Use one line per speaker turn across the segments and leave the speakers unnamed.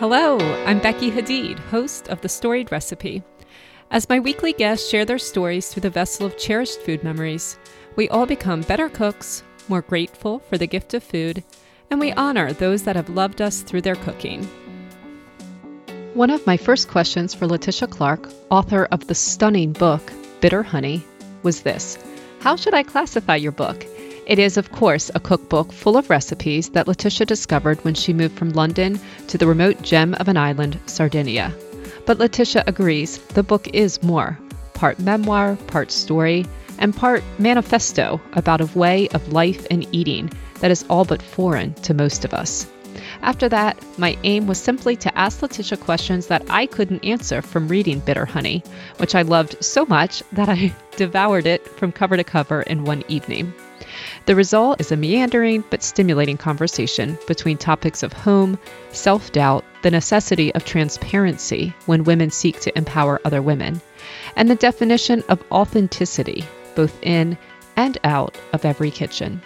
Hello, I'm Becky Hadeed, host of The Storied Recipe. As my weekly guests share their stories through the vessel of cherished food memories, we all become better cooks, more grateful for the gift of food, and we honor those that have loved us through their cooking. One of my first questions for Letitia Clark, author of the stunning book Bitter Honey, was this How should I classify your book? It is, of course, a cookbook full of recipes that Letitia discovered when she moved from London to the remote gem of an island, Sardinia. But Letitia agrees the book is more part memoir, part story, and part manifesto about a way of life and eating that is all but foreign to most of us. After that, my aim was simply to ask Letitia questions that I couldn't answer from reading Bitter Honey, which I loved so much that I devoured it from cover to cover in one evening. The result is a meandering but stimulating conversation between topics of home, self doubt, the necessity of transparency when women seek to empower other women, and the definition of authenticity, both in and out of every kitchen.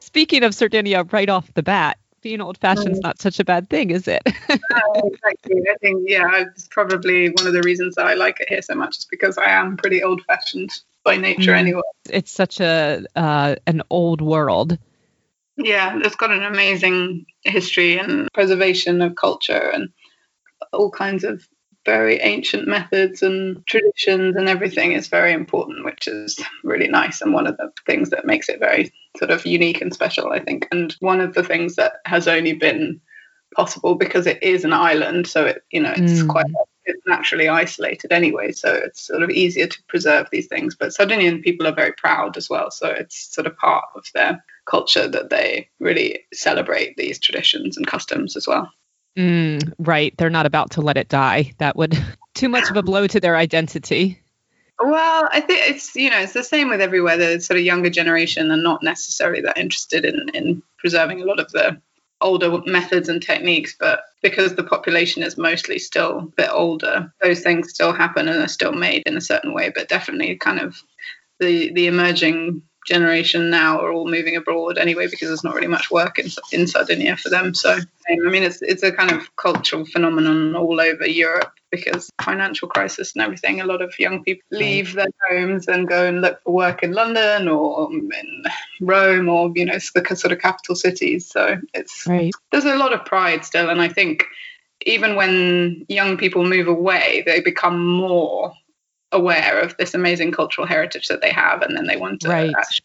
Speaking of Sardinia right off the bat, being old fashioned is mm. not such a bad thing, is it?
oh, exactly. I think, yeah, it's probably one of the reasons that I like it here so much is because I am pretty old fashioned by nature mm. anyway.
It's such a uh, an old world.
Yeah, it's got an amazing history and preservation of culture and all kinds of very ancient methods and traditions and everything is very important, which is really nice and one of the things that makes it very sort of unique and special, I think. And one of the things that has only been possible because it is an island, so it you know it's mm. quite it's naturally isolated anyway, so it's sort of easier to preserve these things. But Sardinian people are very proud as well, so it's sort of part of their culture that they really celebrate these traditions and customs as well.
Mm, right, they're not about to let it die. That would too much of a blow to their identity.
Well, I think it's you know it's the same with everywhere. The sort of younger generation are not necessarily that interested in in preserving a lot of the older methods and techniques, but because the population is mostly still a bit older, those things still happen and are still made in a certain way. But definitely, kind of the the emerging generation now are all moving abroad anyway because there's not really much work in, in Sardinia for them. So I mean, it's it's a kind of cultural phenomenon all over Europe because financial crisis and everything. A lot of young people mm. leave their homes and go and look for work in London or in Rome or you know the sort of capital cities. So it's right. there's a lot of pride still, and I think even when young people move away, they become more aware of this amazing cultural heritage that they have, and then they want to right. actually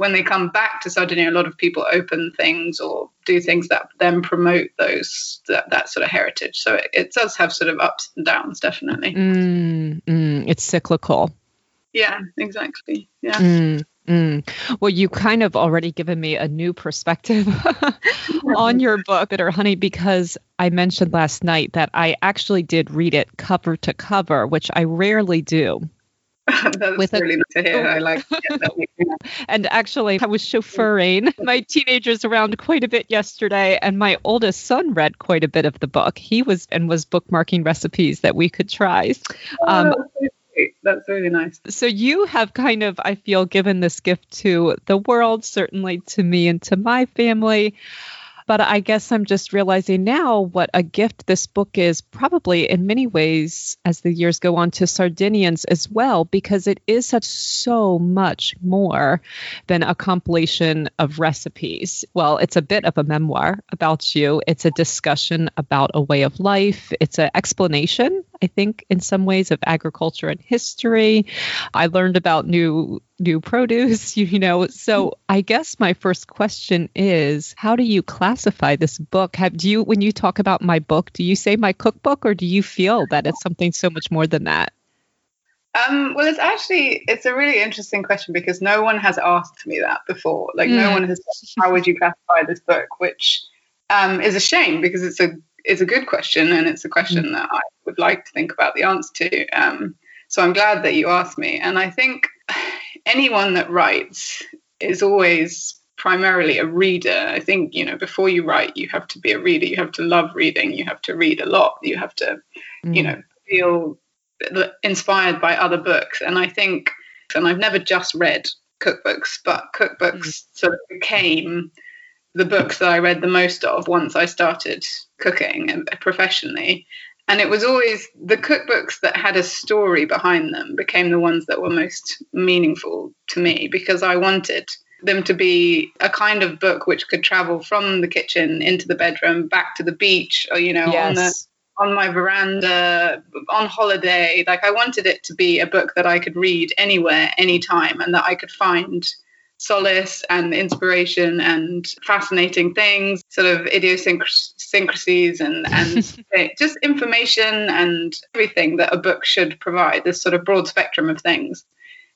when they come back to Sardinia, a lot of people open things or do things that then promote those that, that sort of heritage. So it, it, does have sort of ups and downs, definitely.
Mm, mm, it's cyclical.
Yeah, exactly. Yeah. Mm,
mm. Well, you kind of already given me a new perspective on your book, Bitter Honey, because I mentioned last night that I actually did read it cover to cover, which I rarely do.
That's with really a, nice to hear. I like
And actually, I was chauffeuring my teenagers around quite a bit yesterday, and my oldest son read quite a bit of the book. He was and was bookmarking recipes that we could try.
Oh, that's really nice.
So you have kind of, I feel, given this gift to the world, certainly to me and to my family. But I guess I'm just realizing now what a gift this book is, probably in many ways, as the years go on, to Sardinians as well, because it is such so much more than a compilation of recipes. Well, it's a bit of a memoir about you, it's a discussion about a way of life, it's an explanation I think, in some ways of agriculture and history. I learned about new new produce, you know. So I guess my first question is, how do you classify this book? Have do you when you talk about my book, do you say my cookbook or do you feel that it's something so much more than that?
Um, well, it's actually it's a really interesting question because no one has asked me that before. Like, mm. no hmm. one has. Said, How would you classify this book? Which um, is a shame because it's a it's a good question and it's a question mm. that I would like to think about the answer to. Um, so I'm glad that you asked me. And I think anyone that writes is always primarily a reader. I think, you know, before you write, you have to be a reader. You have to love reading. You have to read a lot. You have to, mm. you know, feel inspired by other books. And I think, and I've never just read cookbooks, but cookbooks mm. sort of became the books that I read the most of once I started cooking professionally. And it was always the cookbooks that had a story behind them became the ones that were most meaningful to me because I wanted them to be a kind of book which could travel from the kitchen into the bedroom, back to the beach, or you know, yes. on the on my veranda, on holiday. Like I wanted it to be a book that I could read anywhere, anytime, and that I could find solace and inspiration and fascinating things, sort of idiosyncrasies and, and just information and everything that a book should provide, this sort of broad spectrum of things.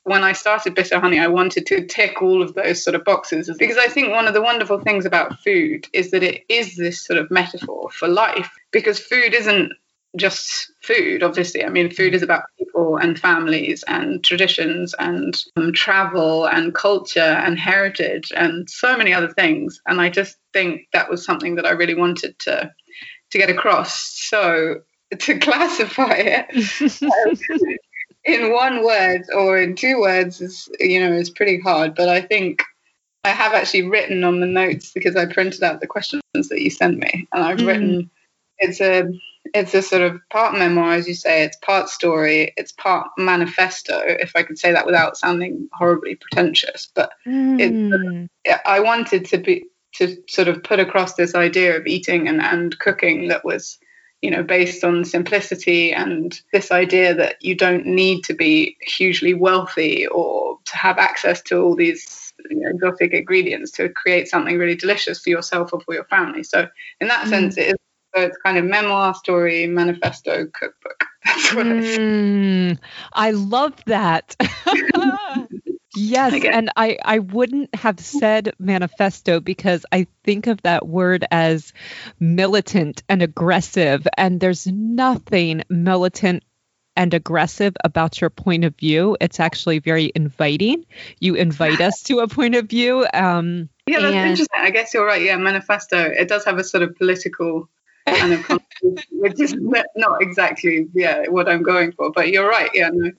When I started Bitter Honey, I wanted to tick all of those sort of boxes because I think one of the wonderful things about food is that it is this sort of metaphor for life because food isn't just food, obviously. I mean, food is about people and families and traditions and um, travel and culture and heritage and so many other things. And I just think that was something that I really wanted to to get across. So to classify it in one word or in two words is you know is pretty hard. But I think I have actually written on the notes because I printed out the questions that you sent me, and I've mm. written it's a it's a sort of part memoir, as you say. It's part story. It's part manifesto, if I could say that without sounding horribly pretentious. But mm. it, I wanted to be to sort of put across this idea of eating and, and cooking that was, you know, based on simplicity and this idea that you don't need to be hugely wealthy or to have access to all these you know, exotic ingredients to create something really delicious for yourself or for your family. So in that mm. sense, it is so it's kind of memoir, story, manifesto, cookbook. That's what mm, I.
I love that. yes, and I I wouldn't have said manifesto because I think of that word as militant and aggressive, and there's nothing militant and aggressive about your point of view. It's actually very inviting. You invite us to a point of view. Um,
yeah, that's and, interesting. I guess you're right. Yeah, manifesto. It does have a sort of political kind of which is not exactly yeah what I'm going for. But you're right. Yeah. No,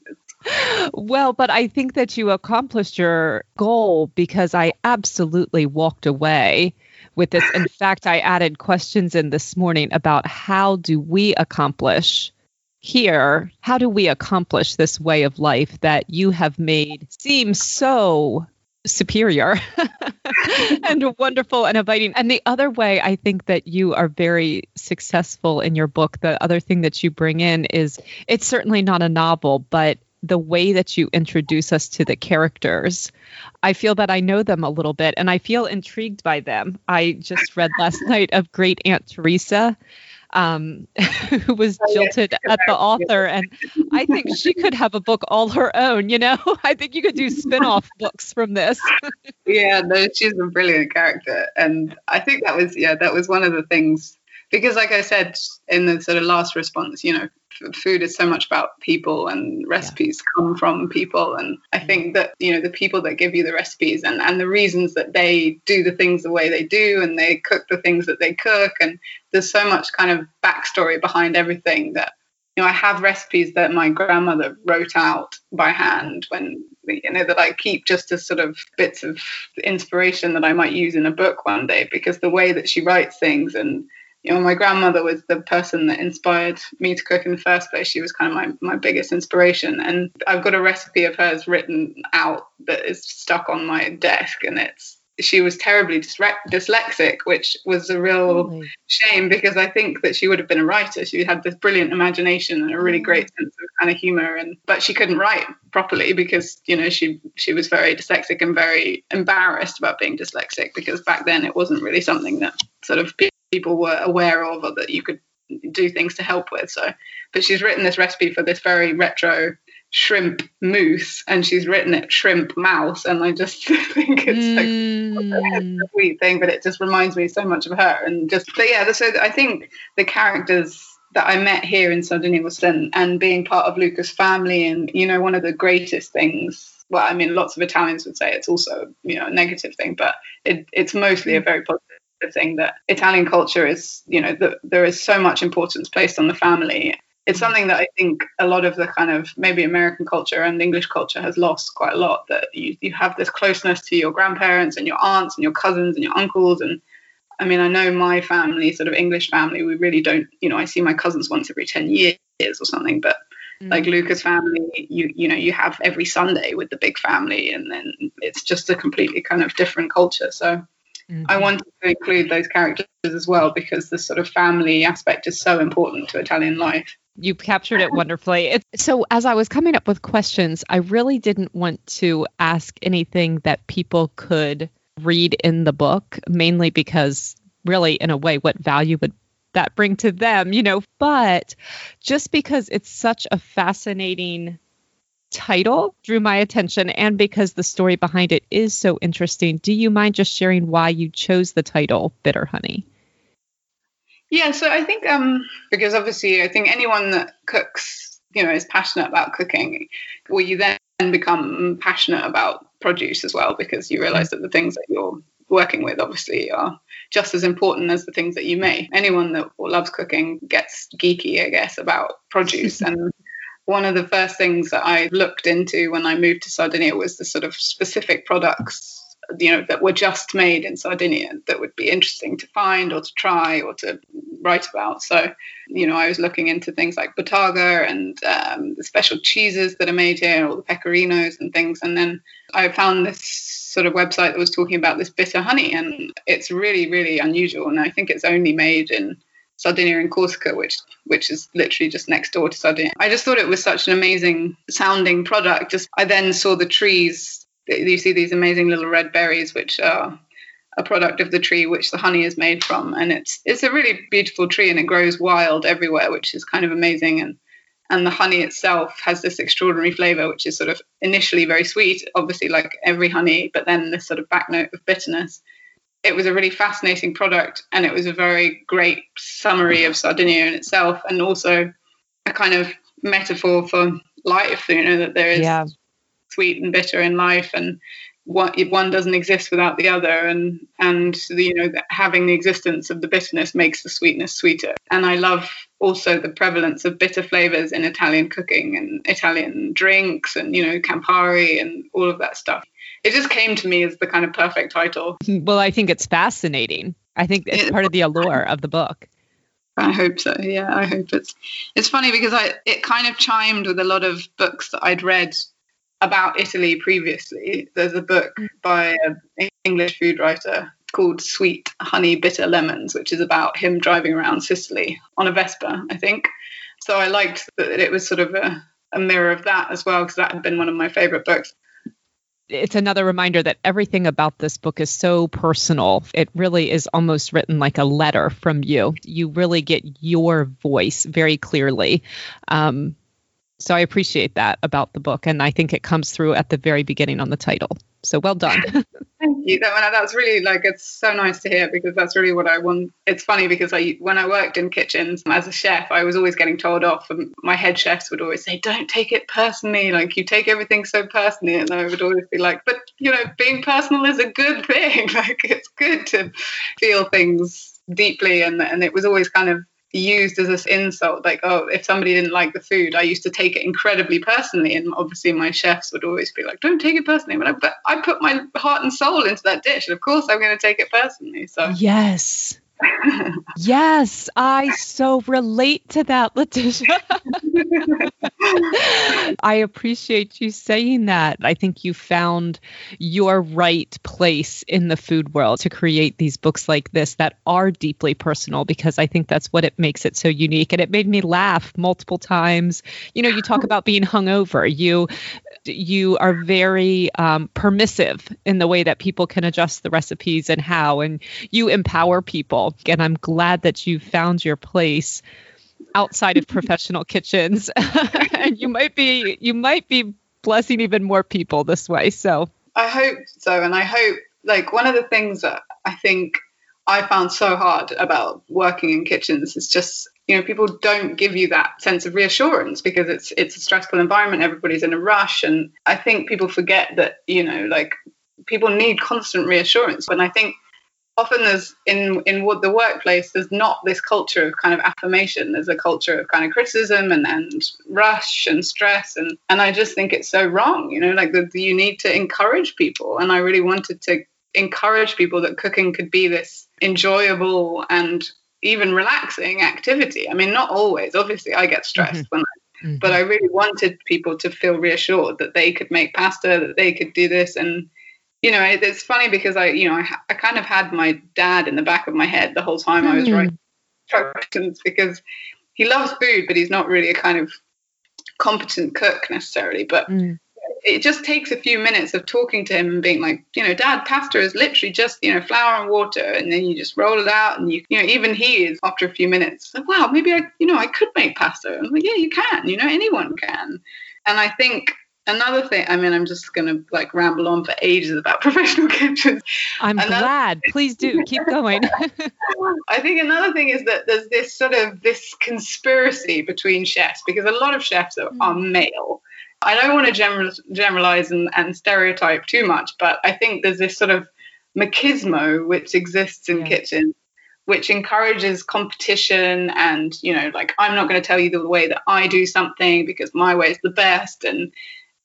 well, but I think that you accomplished your goal because I absolutely walked away with this. In fact, I added questions in this morning about how do we accomplish here, how do we accomplish this way of life that you have made seem so superior and wonderful and inviting. And the other way I think that you are very successful in your book, the other thing that you bring in is it's certainly not a novel, but the way that you introduce us to the characters. I feel that I know them a little bit and I feel intrigued by them. I just read last night of Great Aunt Teresa um, who was oh, jilted at the author. And I think she could have a book all her own, you know? I think you could do spin off books from this.
yeah, no, she's a brilliant character. And I think that was, yeah, that was one of the things because like i said in the sort of last response you know food is so much about people and recipes yeah. come from people and i mm. think that you know the people that give you the recipes and and the reasons that they do the things the way they do and they cook the things that they cook and there's so much kind of backstory behind everything that you know i have recipes that my grandmother wrote out by hand when you know that i keep just as sort of bits of inspiration that i might use in a book one day because the way that she writes things and you know, my grandmother was the person that inspired me to cook in the first place. She was kind of my, my biggest inspiration. And I've got a recipe of hers written out that is stuck on my desk. And it's, she was terribly dyslexic, which was a real really? shame because I think that she would have been a writer. She had this brilliant imagination and a really great sense of kind of humor, and but she couldn't write properly because you know she she was very dyslexic and very embarrassed about being dyslexic because back then it wasn't really something that sort of people were aware of or that you could do things to help with. So, but she's written this recipe for this very retro shrimp mousse and she's written it shrimp mouse and i just think it's mm. like a sweet thing but it just reminds me so much of her and just but yeah so i think the characters that i met here in sardinia was and, and being part of luca's family and you know one of the greatest things well i mean lots of italians would say it's also you know a negative thing but it, it's mostly a very positive thing that Italian culture is, you know, that there is so much importance placed on the family. it's something that I think a lot of the kind of maybe American culture and English culture has lost quite a lot. That you, you have this closeness to your grandparents and your aunts and your cousins and your uncles. And I mean, I know my family, sort of English family, we really don't, you know, I see my cousins once every 10 years or something. But mm. like Luca's family, you, you know, you have every Sunday with the big family. And then it's just a completely kind of different culture. So mm-hmm. I wanted to include those characters as well because the sort of family aspect is so important to Italian life
you captured it wonderfully. It, so, as I was coming up with questions, I really didn't want to ask anything that people could read in the book, mainly because, really, in a way, what value would that bring to them, you know? But just because it's such a fascinating title drew my attention and because the story behind it is so interesting, do you mind just sharing why you chose the title Bitter Honey?
Yeah, so I think um, because obviously I think anyone that cooks, you know, is passionate about cooking, well, you then become passionate about produce as well because you realize that the things that you're working with obviously are just as important as the things that you make. Anyone that loves cooking gets geeky, I guess, about produce. and one of the first things that I looked into when I moved to Sardinia was the sort of specific products you know that were just made in Sardinia that would be interesting to find or to try or to write about. So, you know, I was looking into things like Bottarga and um, the special cheeses that are made here, or the pecorinos and things. And then I found this sort of website that was talking about this bitter honey, and it's really, really unusual. And I think it's only made in Sardinia and Corsica, which which is literally just next door to Sardinia. I just thought it was such an amazing sounding product. Just I then saw the trees you see these amazing little red berries, which are a product of the tree which the honey is made from, and it's it's a really beautiful tree, and it grows wild everywhere, which is kind of amazing. And and the honey itself has this extraordinary flavor, which is sort of initially very sweet, obviously like every honey, but then this sort of back note of bitterness. It was a really fascinating product, and it was a very great summary of Sardinia in itself, and also a kind of metaphor for life. You know that there is yeah sweet and bitter in life and one, one doesn't exist without the other and and the, you know having the existence of the bitterness makes the sweetness sweeter and i love also the prevalence of bitter flavors in italian cooking and italian drinks and you know campari and all of that stuff it just came to me as the kind of perfect title
well i think it's fascinating i think it's part of the allure of the book
I hope so. Yeah, I hope it's. It's funny because I it kind of chimed with a lot of books that I'd read about Italy previously. There's a book mm. by an English food writer called Sweet Honey Bitter Lemons, which is about him driving around Sicily on a Vespa, I think. So I liked that it was sort of a, a mirror of that as well, because that had been one of my favorite books.
It's another reminder that everything about this book is so personal. It really is almost written like a letter from you. You really get your voice very clearly. Um, so I appreciate that about the book, and I think it comes through at the very beginning on the title. So well done.
Thank you. That, that's really like it's so nice to hear because that's really what I want. It's funny because I when I worked in kitchens as a chef, I was always getting told off, and my head chefs would always say, "Don't take it personally. Like you take everything so personally," and I would always be like, "But you know, being personal is a good thing. like it's good to feel things deeply," and and it was always kind of used as this insult like oh if somebody didn't like the food i used to take it incredibly personally. And obviously my chefs would always be like don't take it personally. But i, but I put my heart and soul into that dish and of course i'm going to take it personally so.
Yes yes, I so relate to that, Letitia. I appreciate you saying that. I think you found your right place in the food world to create these books like this that are deeply personal because I think that's what it makes it so unique. And it made me laugh multiple times. You know, you talk about being hungover. You you are very um, permissive in the way that people can adjust the recipes and how, and you empower people. And I'm glad that you found your place outside of professional kitchens, and you might be you might be blessing even more people this way. So
I hope so, and I hope like one of the things that I think I found so hard about working in kitchens is just you know people don't give you that sense of reassurance because it's it's a stressful environment everybody's in a rush and i think people forget that you know like people need constant reassurance and i think often there's in in the workplace there's not this culture of kind of affirmation there's a culture of kind of criticism and and rush and stress and and i just think it's so wrong you know like the, you need to encourage people and i really wanted to encourage people that cooking could be this enjoyable and even relaxing activity i mean not always obviously i get stressed mm-hmm. when i Mm-hmm. But I really wanted people to feel reassured that they could make pasta, that they could do this. And, you know, it, it's funny because I, you know, I, I, kind of had my dad in the back of my head the whole time mm. I was mm. writing instructions because he loves food, but he's not really a kind of competent cook necessarily. But mm it just takes a few minutes of talking to him and being like, you know, Dad, pasta is literally just, you know, flour and water, and then you just roll it out, and you, you know, even he is after a few minutes like, wow, maybe I, you know, I could make pasta. And I'm like, yeah, you can, you know, anyone can. And I think another thing, I mean, I'm just going to like ramble on for ages about professional kitchens.
I'm another, glad. Please do keep going.
I think another thing is that there's this sort of this conspiracy between chefs because a lot of chefs are, mm. are male I don't want to general, generalize and, and stereotype too much, but I think there's this sort of machismo which exists in yeah. kitchens which encourages competition and you know like i'm not going to tell you the way that i do something because my way is the best and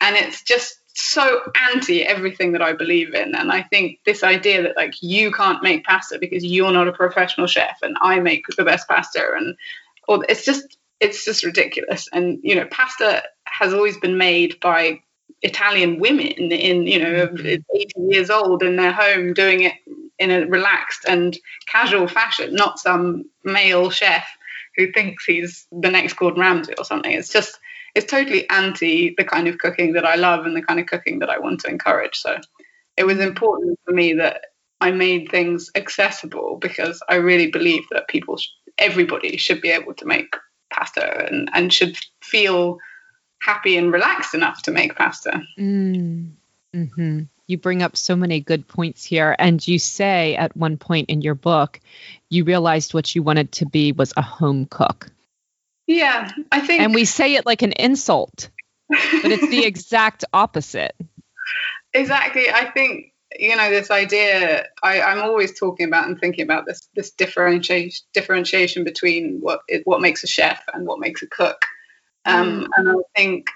and it's just so anti everything that i believe in and i think this idea that like you can't make pasta because you're not a professional chef and i make the best pasta and or it's just it's just ridiculous and you know pasta has always been made by Italian women in, you know, mm-hmm. 80 years old in their home doing it in a relaxed and casual fashion, not some male chef who thinks he's the next Gordon Ramsay or something. It's just, it's totally anti the kind of cooking that I love and the kind of cooking that I want to encourage. So it was important for me that I made things accessible because I really believe that people, everybody should be able to make pasta and, and should feel happy and relaxed enough to make pasta.
Mm. hmm You bring up so many good points here. And you say at one point in your book, you realized what you wanted to be was a home cook.
Yeah, I think.
And we say it like an insult, but it's the exact opposite.
Exactly. I think you know this idea I, i'm always talking about and thinking about this this differentiation differentiation between what what makes a chef and what makes a cook um, mm. And I think,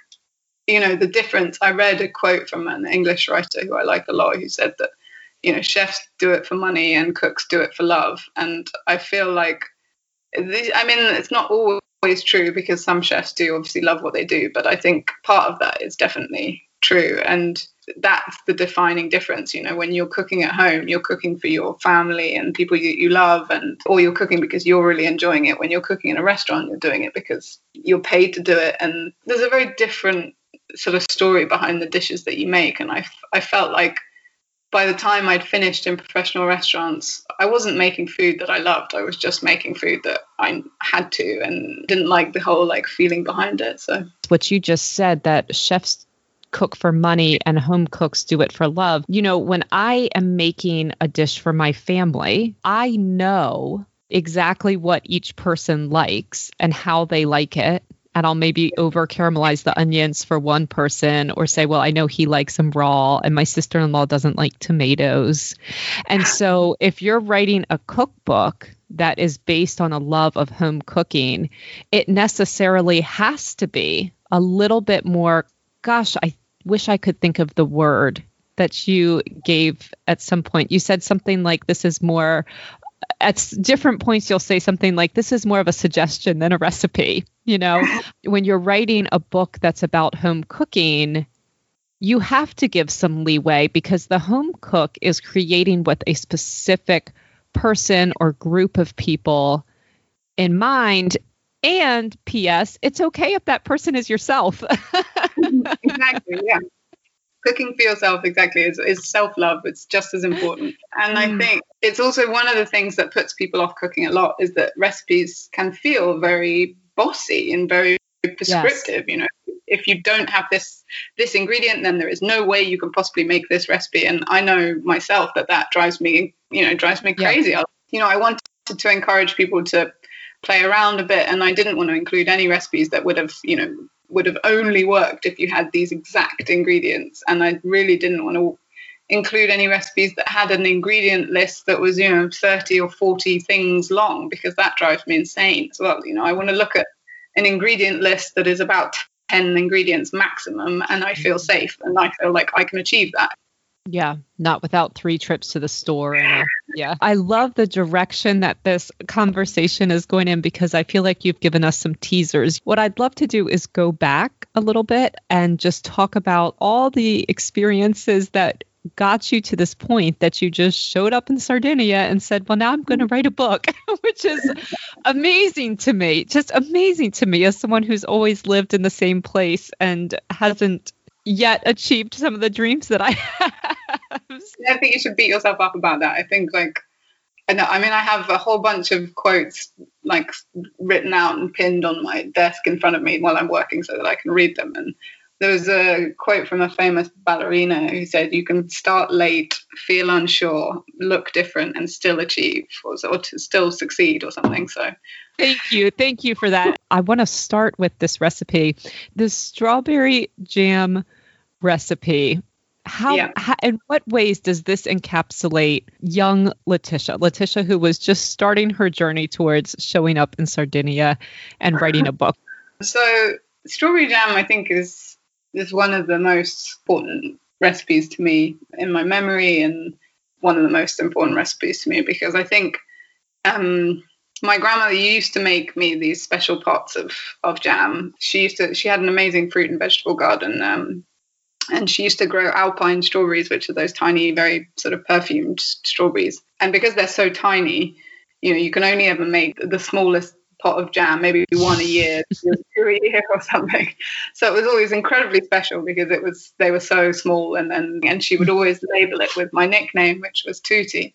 you know, the difference. I read a quote from an English writer who I like a lot who said that, you know, chefs do it for money and cooks do it for love. And I feel like, I mean, it's not always true because some chefs do obviously love what they do, but I think part of that is definitely true. And that's the defining difference. You know, when you're cooking at home, you're cooking for your family and people you, you love, and or you're cooking because you're really enjoying it. When you're cooking in a restaurant, you're doing it because you're paid to do it. And there's a very different sort of story behind the dishes that you make. And I, I felt like by the time I'd finished in professional restaurants, I wasn't making food that I loved. I was just making food that I had to and didn't like the whole like feeling behind it. So
what you just said that chefs cook for money and home cooks do it for love. You know, when I am making a dish for my family, I know exactly what each person likes and how they like it. And I'll maybe over caramelize the onions for one person or say, well, I know he likes them raw and my sister in law doesn't like tomatoes. And so if you're writing a cookbook, that is based on a love of home cooking, it necessarily has to be a little bit more, gosh, I wish I could think of the word that you gave at some point. You said something like, This is more, at different points, you'll say something like, This is more of a suggestion than a recipe. You know, when you're writing a book that's about home cooking, you have to give some leeway because the home cook is creating with a specific person or group of people in mind and P.S., it's okay if that person is yourself. Mm-hmm.
exactly. Yeah. Cooking for yourself, exactly, is, is self love. It's just as important. And mm. I think it's also one of the things that puts people off cooking a lot is that recipes can feel very bossy and very prescriptive. Yes. You know, if you don't have this this ingredient, then there is no way you can possibly make this recipe. And I know myself that that drives me, you know, drives me crazy. Yeah. You know, I wanted to encourage people to play around a bit and I didn't want to include any recipes that would have, you know, would have only worked if you had these exact ingredients and I really didn't want to include any recipes that had an ingredient list that was, you know, 30 or 40 things long because that drives me insane as well. You know, I want to look at an ingredient list that is about 10 ingredients maximum and I feel mm. safe and I feel like I can achieve that.
Yeah, not without three trips to the store. And yeah, I love the direction that this conversation is going in because I feel like you've given us some teasers. What I'd love to do is go back a little bit and just talk about all the experiences that got you to this point that you just showed up in Sardinia and said, Well, now I'm going to mm-hmm. write a book, which is amazing to me. Just amazing to me as someone who's always lived in the same place and hasn't yet achieved some of the dreams that I have.
I think you should beat yourself up about that. I think like I know I mean I have a whole bunch of quotes like written out and pinned on my desk in front of me while I'm working so that I can read them and there was a quote from a famous ballerina who said, You can start late, feel unsure, look different, and still achieve, or, or to still succeed, or something. So,
thank you. Thank you for that. I want to start with this recipe the strawberry jam recipe. How, yeah. how, in what ways does this encapsulate young Letitia? Letitia, who was just starting her journey towards showing up in Sardinia and writing a book.
So, strawberry jam, I think, is is one of the most important recipes to me in my memory and one of the most important recipes to me because I think um, my grandmother used to make me these special pots of, of jam. She used to she had an amazing fruit and vegetable garden. Um, and she used to grow alpine strawberries, which are those tiny, very sort of perfumed strawberries. And because they're so tiny, you know, you can only ever make the smallest pot of jam, maybe one a year, two a year or something. So it was always incredibly special because it was they were so small, and then and she would always label it with my nickname, which was Tootie.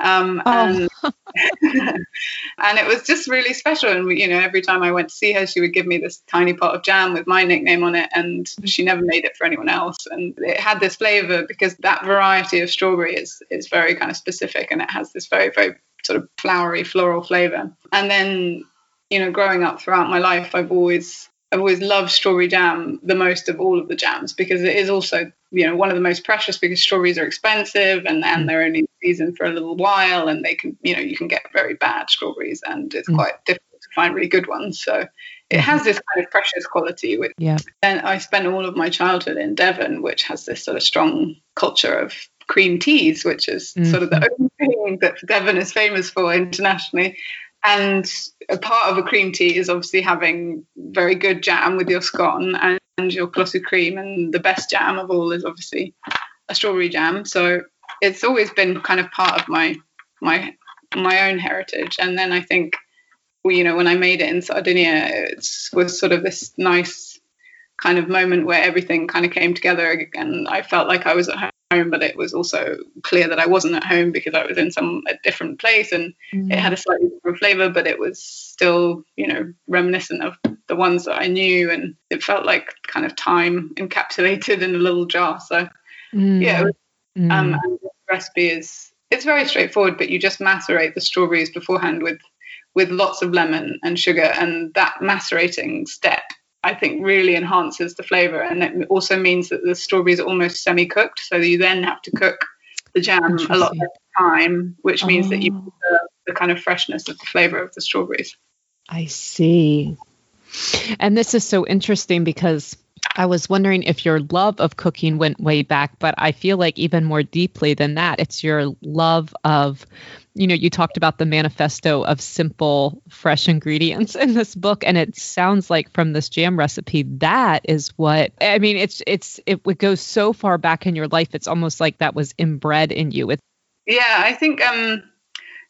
Um, and, oh. and it was just really special. And you know, every time I went to see her, she would give me this tiny pot of jam with my nickname on it, and she never made it for anyone else. And it had this flavor because that variety of strawberry is is very kind of specific, and it has this very very sort of flowery floral flavor. And then you know, growing up throughout my life, I've always I've always loved strawberry jam the most of all of the jams because it is also, you know, one of the most precious because strawberries are expensive and, and they're only in season for a little while and they can, you know, you can get very bad strawberries and it's mm. quite difficult to find really good ones. So it has this kind of precious quality. Which,
yeah.
And I spent all of my childhood in Devon, which has this sort of strong culture of cream teas, which is mm. sort of the only thing that Devon is famous for internationally. And a part of a cream tea is obviously having very good jam with your scone and, and your clotted cream. And the best jam of all is obviously a strawberry jam. So it's always been kind of part of my my my own heritage. And then I think, you know, when I made it in Sardinia, it was sort of this nice kind of moment where everything kind of came together again. I felt like I was at home, but it was also clear that I wasn't at home because I was in some a different place and mm. it had a slightly different flavor, but it was still, you know, reminiscent of the ones that I knew, and it felt like kind of time encapsulated in a little jar. So mm. yeah, was, mm. um, and the recipe is it's very straightforward, but you just macerate the strawberries beforehand with with lots of lemon and sugar, and that macerating step I think really enhances the flavor. And it also means that the strawberries are almost semi cooked. So you then have to cook the jam a lot less time, which means oh. that you oh. preserve the kind of freshness of the flavor of the strawberries.
I see. And this is so interesting because I was wondering if your love of cooking went way back, but I feel like even more deeply than that, it's your love of you know, you talked about the manifesto of simple, fresh ingredients in this book, and it sounds like from this jam recipe, that is what I mean. It's it's it would go so far back in your life. It's almost like that was inbred in you. It's-
yeah, I think um,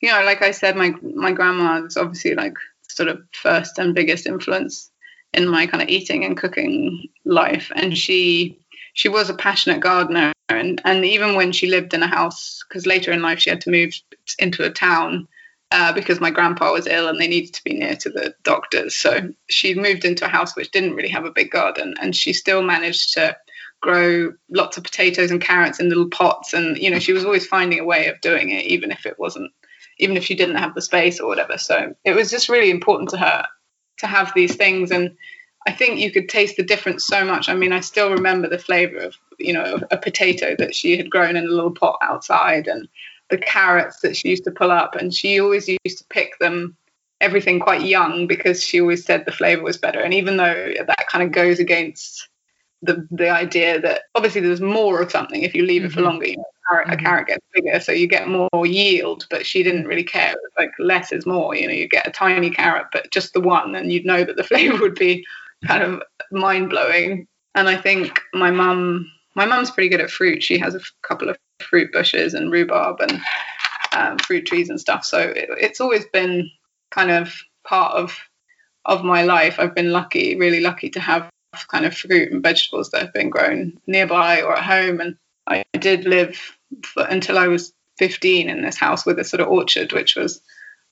you know, like I said, my my grandma is obviously like sort of first and biggest influence in my kind of eating and cooking life, and she she was a passionate gardener. And and even when she lived in a house because later in life she had to move into a town uh, because my grandpa was ill and they needed to be near to the doctors. So she moved into a house which didn't really have a big garden and she still managed to grow lots of potatoes and carrots in little pots. And you know she was always finding a way of doing it even if it wasn't even if she didn't have the space or whatever. So it was just really important to her to have these things and I think you could taste the difference so much. I mean, I still remember the flavor of, you know, a potato that she had grown in a little pot outside and the carrots that she used to pull up. And she always used to pick them everything quite young because she always said the flavor was better. And even though that kind of goes against the the idea that obviously there's more of something if you leave it for mm-hmm. longer, you know, a, carrot, a carrot gets bigger, so you get more yield. But she didn't really care. It was like less is more. You know, you get a tiny carrot, but just the one, and you'd know that the flavor would be kind of mind blowing. And I think my mum, my mum's pretty good at fruit. She has a couple of fruit bushes and rhubarb and um, fruit trees and stuff. So it, it's always been kind of part of of my life. I've been lucky, really lucky to have kind of fruit and vegetables that have been grown nearby or at home. And I did live for, until I was 15 in this house with a sort of orchard, which was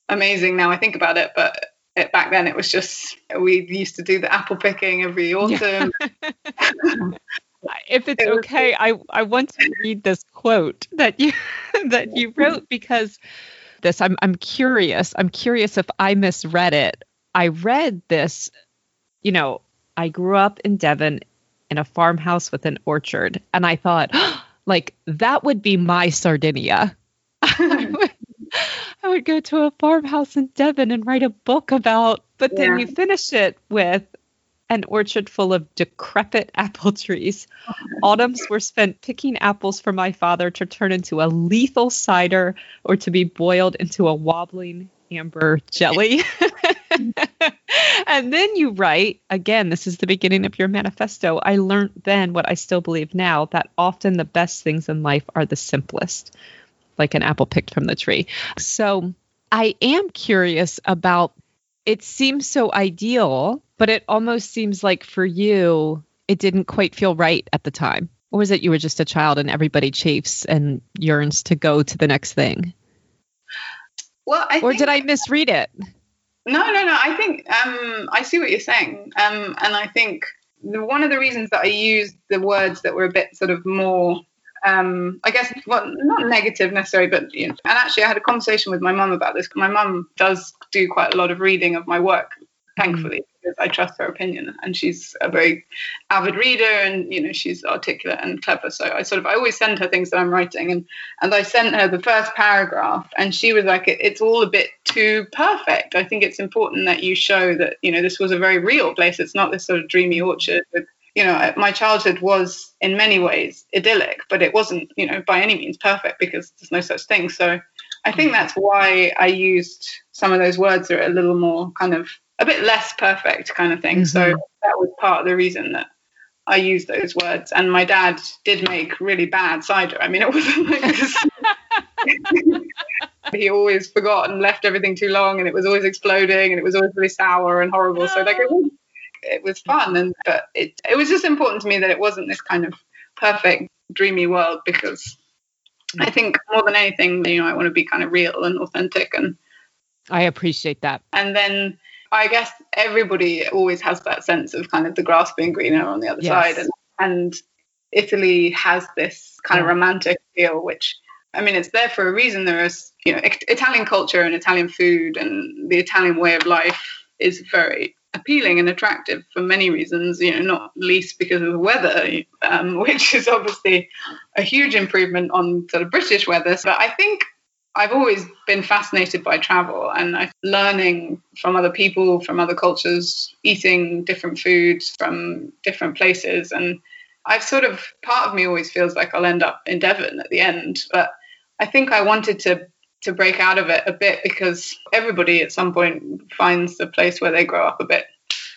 amazing. Now I think about it, but it, back then it was just we used to do the apple picking every autumn.
if it's okay, I I want to read this quote that you that you wrote because this I'm I'm curious. I'm curious if I misread it. I read this, you know, I grew up in Devon in a farmhouse with an orchard and I thought like that would be my Sardinia. I, hmm. would, I would go to a farmhouse in Devon and write a book about but then you finish it with an orchard full of decrepit apple trees. Autumns were spent picking apples for my father to turn into a lethal cider or to be boiled into a wobbling amber jelly. and then you write again, this is the beginning of your manifesto. I learned then what I still believe now that often the best things in life are the simplest, like an apple picked from the tree. So I am curious about it seems so ideal but it almost seems like for you, it didn't quite feel right at the time. Or was it you were just a child and everybody chafes and yearns to go to the next thing?
Well, I
or did I misread it?
No, no, no. I think um, I see what you're saying, um, and I think the, one of the reasons that I used the words that were a bit sort of more, um, I guess, well, not negative necessarily, but you know, and actually, I had a conversation with my mum about this. My mum does do quite a lot of reading of my work, thankfully. Mm because I trust her opinion, and she's a very avid reader, and you know she's articulate and clever. So I sort of I always send her things that I'm writing, and and I sent her the first paragraph, and she was like, it, "It's all a bit too perfect. I think it's important that you show that you know this was a very real place. It's not this sort of dreamy orchard with." You know, my childhood was in many ways idyllic, but it wasn't, you know, by any means perfect because there's no such thing. So I think that's why I used some of those words that are a little more kind of a bit less perfect kind of thing. Mm-hmm. So that was part of the reason that I used those words. And my dad did make really bad cider. I mean, it wasn't like this. he always forgot and left everything too long, and it was always exploding, and it was always really sour and horrible. So like it was, it was fun, and but it it was just important to me that it wasn't this kind of perfect dreamy world because I think more than anything, you know, I want to be kind of real and authentic and.
I appreciate that.
And then I guess everybody always has that sense of kind of the grass being greener on the other yes. side, and and Italy has this kind of romantic feel, which I mean, it's there for a reason. There is, you know, Italian culture and Italian food and the Italian way of life is very appealing and attractive for many reasons. You know, not least because of the weather, um, which is obviously a huge improvement on sort of British weather. But I think I've always been fascinated by travel and I, learning from other people, from other cultures, eating different foods from different places. And I've sort of, part of me always feels like I'll end up in Devon at the end. But I think I wanted to to break out of it a bit because everybody at some point finds the place where they grow up a bit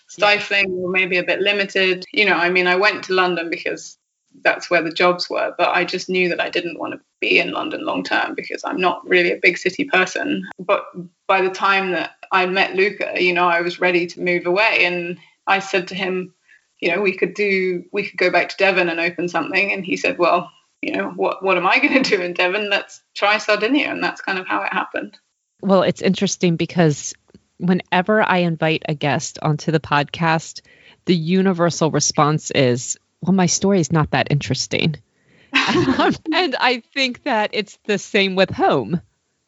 stifling or maybe a bit limited. You know, I mean, I went to London because that's where the jobs were. But I just knew that I didn't want to be in London long term because I'm not really a big city person. But by the time that I met Luca, you know, I was ready to move away. And I said to him, you know, we could do, we could go back to Devon and open something. And he said, well, you know, what, what am I going to do in Devon? Let's try Sardinia. And that's kind of how it happened.
Well, it's interesting because whenever I invite a guest onto the podcast, the universal response is well, my story is not that interesting. um, and I think that it's the same with home.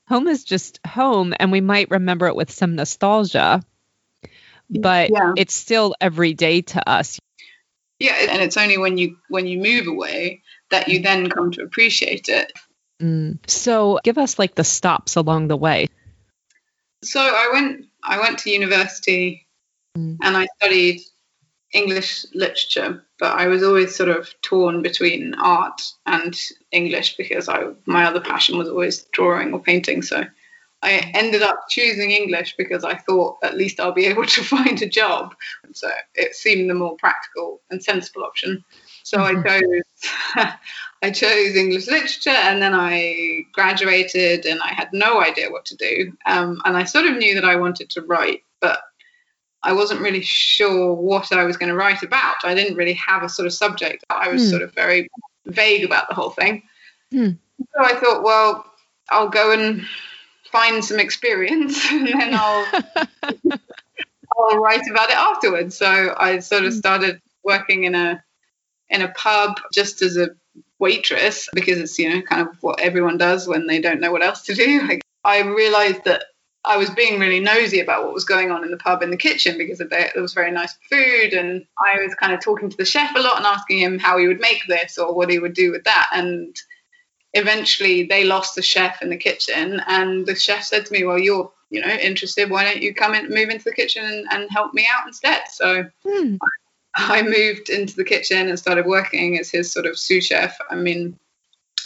Home is just home, and we might remember it with some nostalgia, but yeah. it's still every day to us.
yeah, and it's only when you when you move away that you then come to appreciate it.
Mm. So give us like the stops along the way.
So I went I went to university mm. and I studied English literature, but I was always sort of torn between art and English because I my other passion was always drawing or painting. So I ended up choosing English because I thought at least I'll be able to find a job. So it seemed the more practical and sensible option. So mm-hmm. I chose I chose English literature, and then I graduated, and I had no idea what to do. Um, and I sort of knew that I wanted to write, but I wasn't really sure what I was going to write about. I didn't really have a sort of subject. I was mm. sort of very vague about the whole thing. Mm. So I thought, well, I'll go and find some experience, and then I'll I'll write about it afterwards. So I sort of hmm. started working in a in a pub just as a waitress because it's you know kind of what everyone does when they don't know what else to do. Like, I realized that I was being really nosy about what was going on in the pub in the kitchen because there, was very nice food, and I was kind of talking to the chef a lot and asking him how he would make this or what he would do with that. And eventually, they lost the chef in the kitchen, and the chef said to me, "Well, you're you know interested. Why don't you come and move into the kitchen and, and help me out instead?" So. Hmm. I moved into the kitchen and started working as his sort of sous chef. I mean,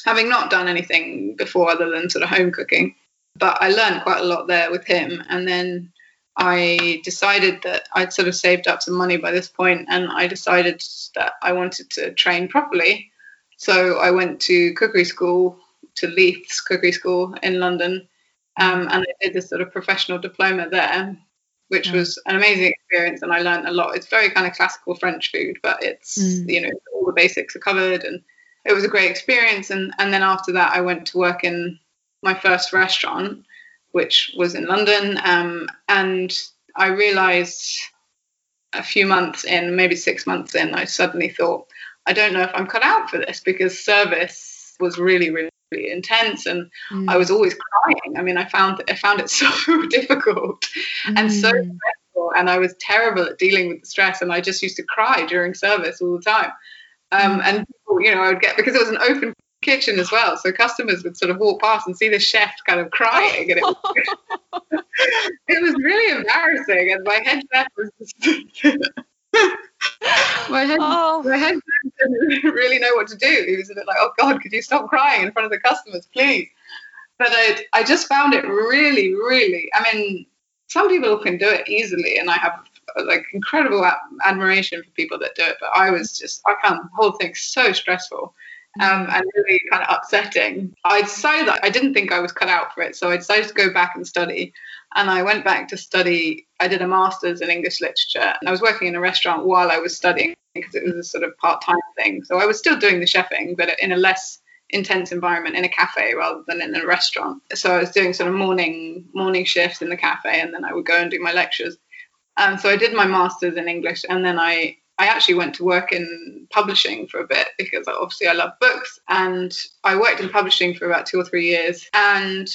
having not done anything before other than sort of home cooking, but I learned quite a lot there with him. And then I decided that I'd sort of saved up some money by this point, and I decided that I wanted to train properly. So I went to cookery school, to Leith's Cookery School in London, um, and I did this sort of professional diploma there, which was an amazing experience, and I learned a lot. It's very kind of classical French food, but it's mm. you know all the basics are covered, and it was a great experience. And and then after that, I went to work in my first restaurant, which was in London. Um, and I realized a few months in, maybe six months in, I suddenly thought, I don't know if I'm cut out for this because service was really, really, really intense, and mm. I was always crying. I mean, I found I found it so difficult mm. and so mm. stressful, and I was terrible at dealing with the stress, and I just used to cry during service all the time. Um, mm. and you know, I would get because it was an open kitchen as well. So customers would sort of walk past and see the chef kind of crying, and it was, it was really embarrassing. And my head chef was just my head, oh. my head didn't really know what to do. He was a bit like, "Oh God, could you stop crying in front of the customers, please?" But I, I just found it really, really. I mean, some people can do it easily, and I have like incredible admiration for people that do it. But I was just, I found the whole thing so stressful um, and really kind of upsetting. I decided that I didn't think I was cut out for it, so I decided to go back and study. And I went back to study. I did a master's in English literature, and I was working in a restaurant while I was studying because it was a sort of part-time thing. So I was still doing the chefing, but in a less intense environment in a cafe rather than in a restaurant. So I was doing sort of morning morning shifts in the cafe, and then I would go and do my lectures. And so I did my master's in English, and then I I actually went to work in publishing for a bit because obviously I love books. And I worked in publishing for about two or three years. And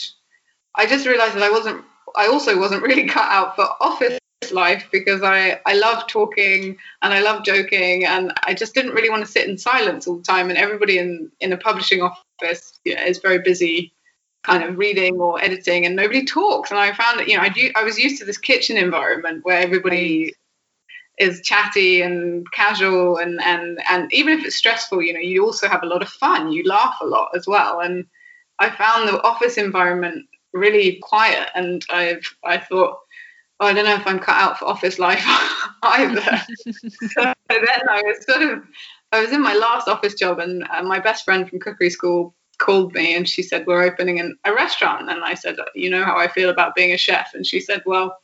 I just realized that I wasn't, I also wasn't really cut out for office life because I, I love talking and I love joking. And I just didn't really want to sit in silence all the time. And everybody in, in a publishing office you know, is very busy kind of reading or editing and nobody talks and i found that you know I, I was used to this kitchen environment where everybody is chatty and casual and and and even if it's stressful you know you also have a lot of fun. You laugh a lot as well. And i found the office environment really quiet and i've i thought oh, i don't know if i'm cut out for office life either. So then i was sort of i was in my last office job and uh, my best friend from cookery school called me and she said we're opening an, a restaurant. And i said you know how i feel about being a chef. And she said well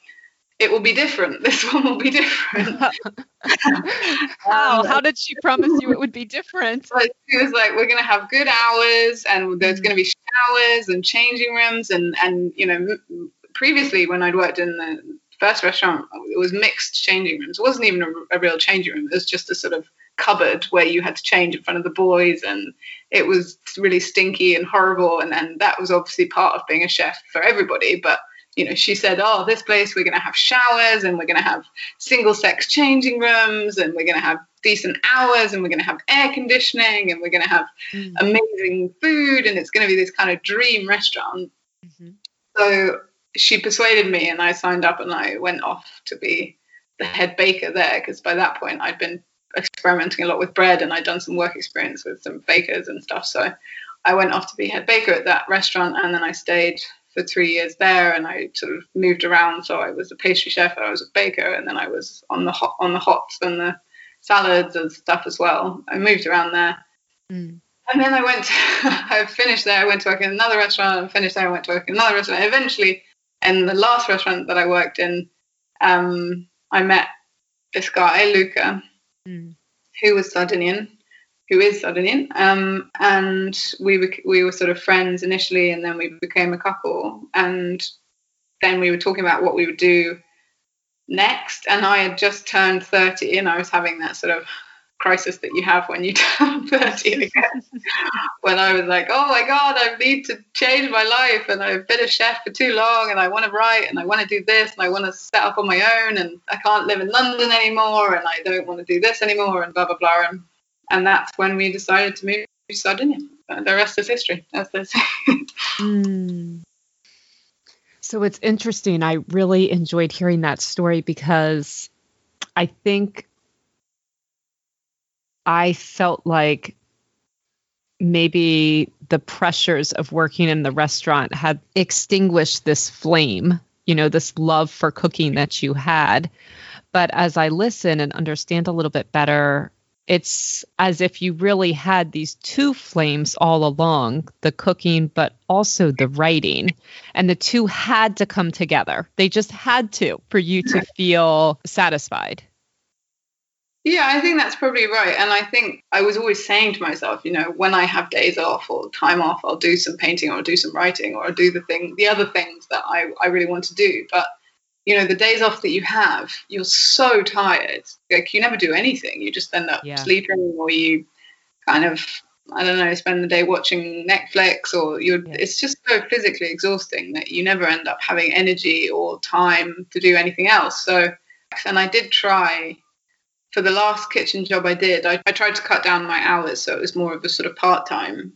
it will be different. This one will be different.
wow, um, how did she promise you it would be different?
she was like, we're going to have good hours and there's going to be showers and changing rooms. And, and you know, previously when I'd worked in the first restaurant, it was mixed changing rooms. It wasn't even a, a real changing room. It was just a sort of cupboard where you had to change in front of the boys and it was really stinky and horrible. And, and that was obviously part of being a chef for everybody. But you know, she said, oh, this place we're going to have showers and we're going to have single sex changing rooms and we're going to have decent hours and we're going to have air conditioning and we're going to have mm. amazing food and it's going to be this kind of dream restaurant. Mm-hmm. So she persuaded me and I signed up and I went off to be the head baker there because by that point I'd been experimenting a lot with bread and I'd done some work experience with some bakers and stuff. So I went off to be head baker at that restaurant and then I stayed for three years there and I sort of moved around. So I was a pastry chef, I was a baker, and then I was on the hot on the hots and the salads and stuff as well. I moved around there. Mm. And then I went, to, I finished there, I went to work in another restaurant, and finished there, I went to work in another restaurant. Eventually, in the last restaurant that I worked in, um, I met this guy, Luca, mm. who was Sardinian, who is Sardinian, um, and we were, we were sort of friends initially, and then we became a couple, and then we were talking about what we would do next, and I had just turned 30, and I was having that sort of crisis that you have when you turn 30 again. when I was like, oh my God, I need to change my life. And I've been a chef for too long and I want to write and I want to do this and I want to set up on my own and I can't live in London anymore and I don't want to do this anymore and blah, blah, blah. And, and that's when we decided to move to Sardinia. The rest is history, as they say. mm.
So it's interesting. I really enjoyed hearing that story because I think I felt like maybe the pressures of working in the restaurant had extinguished this flame, you know, this love for cooking that you had. But as I listen and understand a little bit better, it's as if you really had these two flames all along the cooking, but also the writing. And the two had to come together. They just had to for you to feel satisfied.
Yeah, I think that's probably right. And I think I was always saying to myself, you know, when I have days off or time off, I'll do some painting or I'll do some writing or I'll do the thing, the other things that I, I really want to do. But, you know, the days off that you have, you're so tired. Like you never do anything. You just end up yeah. sleeping or you kind of, I don't know, spend the day watching Netflix or you're, yeah. it's just so physically exhausting that you never end up having energy or time to do anything else. So, and I did try for the last kitchen job I did, I, I tried to cut down my hours so it was more of a sort of part time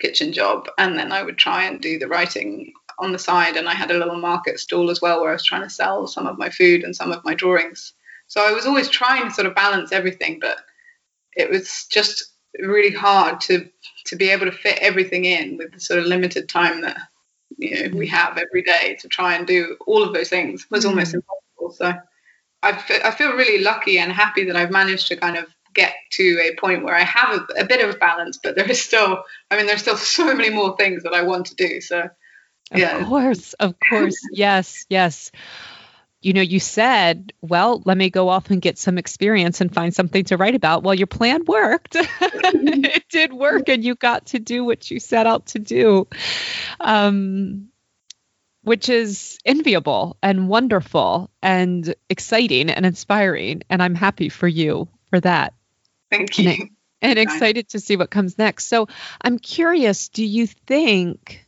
kitchen job. And then I would try and do the writing on the side. And I had a little market stall as well where I was trying to sell some of my food and some of my drawings. So I was always trying to sort of balance everything, but it was just really hard to to be able to fit everything in with the sort of limited time that you know we have every day to try and do all of those things was almost mm. impossible. So I feel really lucky and happy that I've managed to kind of get to a point where I have a, a, bit of balance, but there is still, I mean, there's still so many more things that I want to do. So,
yeah. Of course, of course. yes, yes. You know, you said, well, let me go off and get some experience and find something to write about. Well, your plan worked. it did work, and you got to do what you set out to do. Um, which is enviable and wonderful and exciting and inspiring. And I'm happy for you for that.
Thank you.
And, and excited to see what comes next. So I'm curious do you think,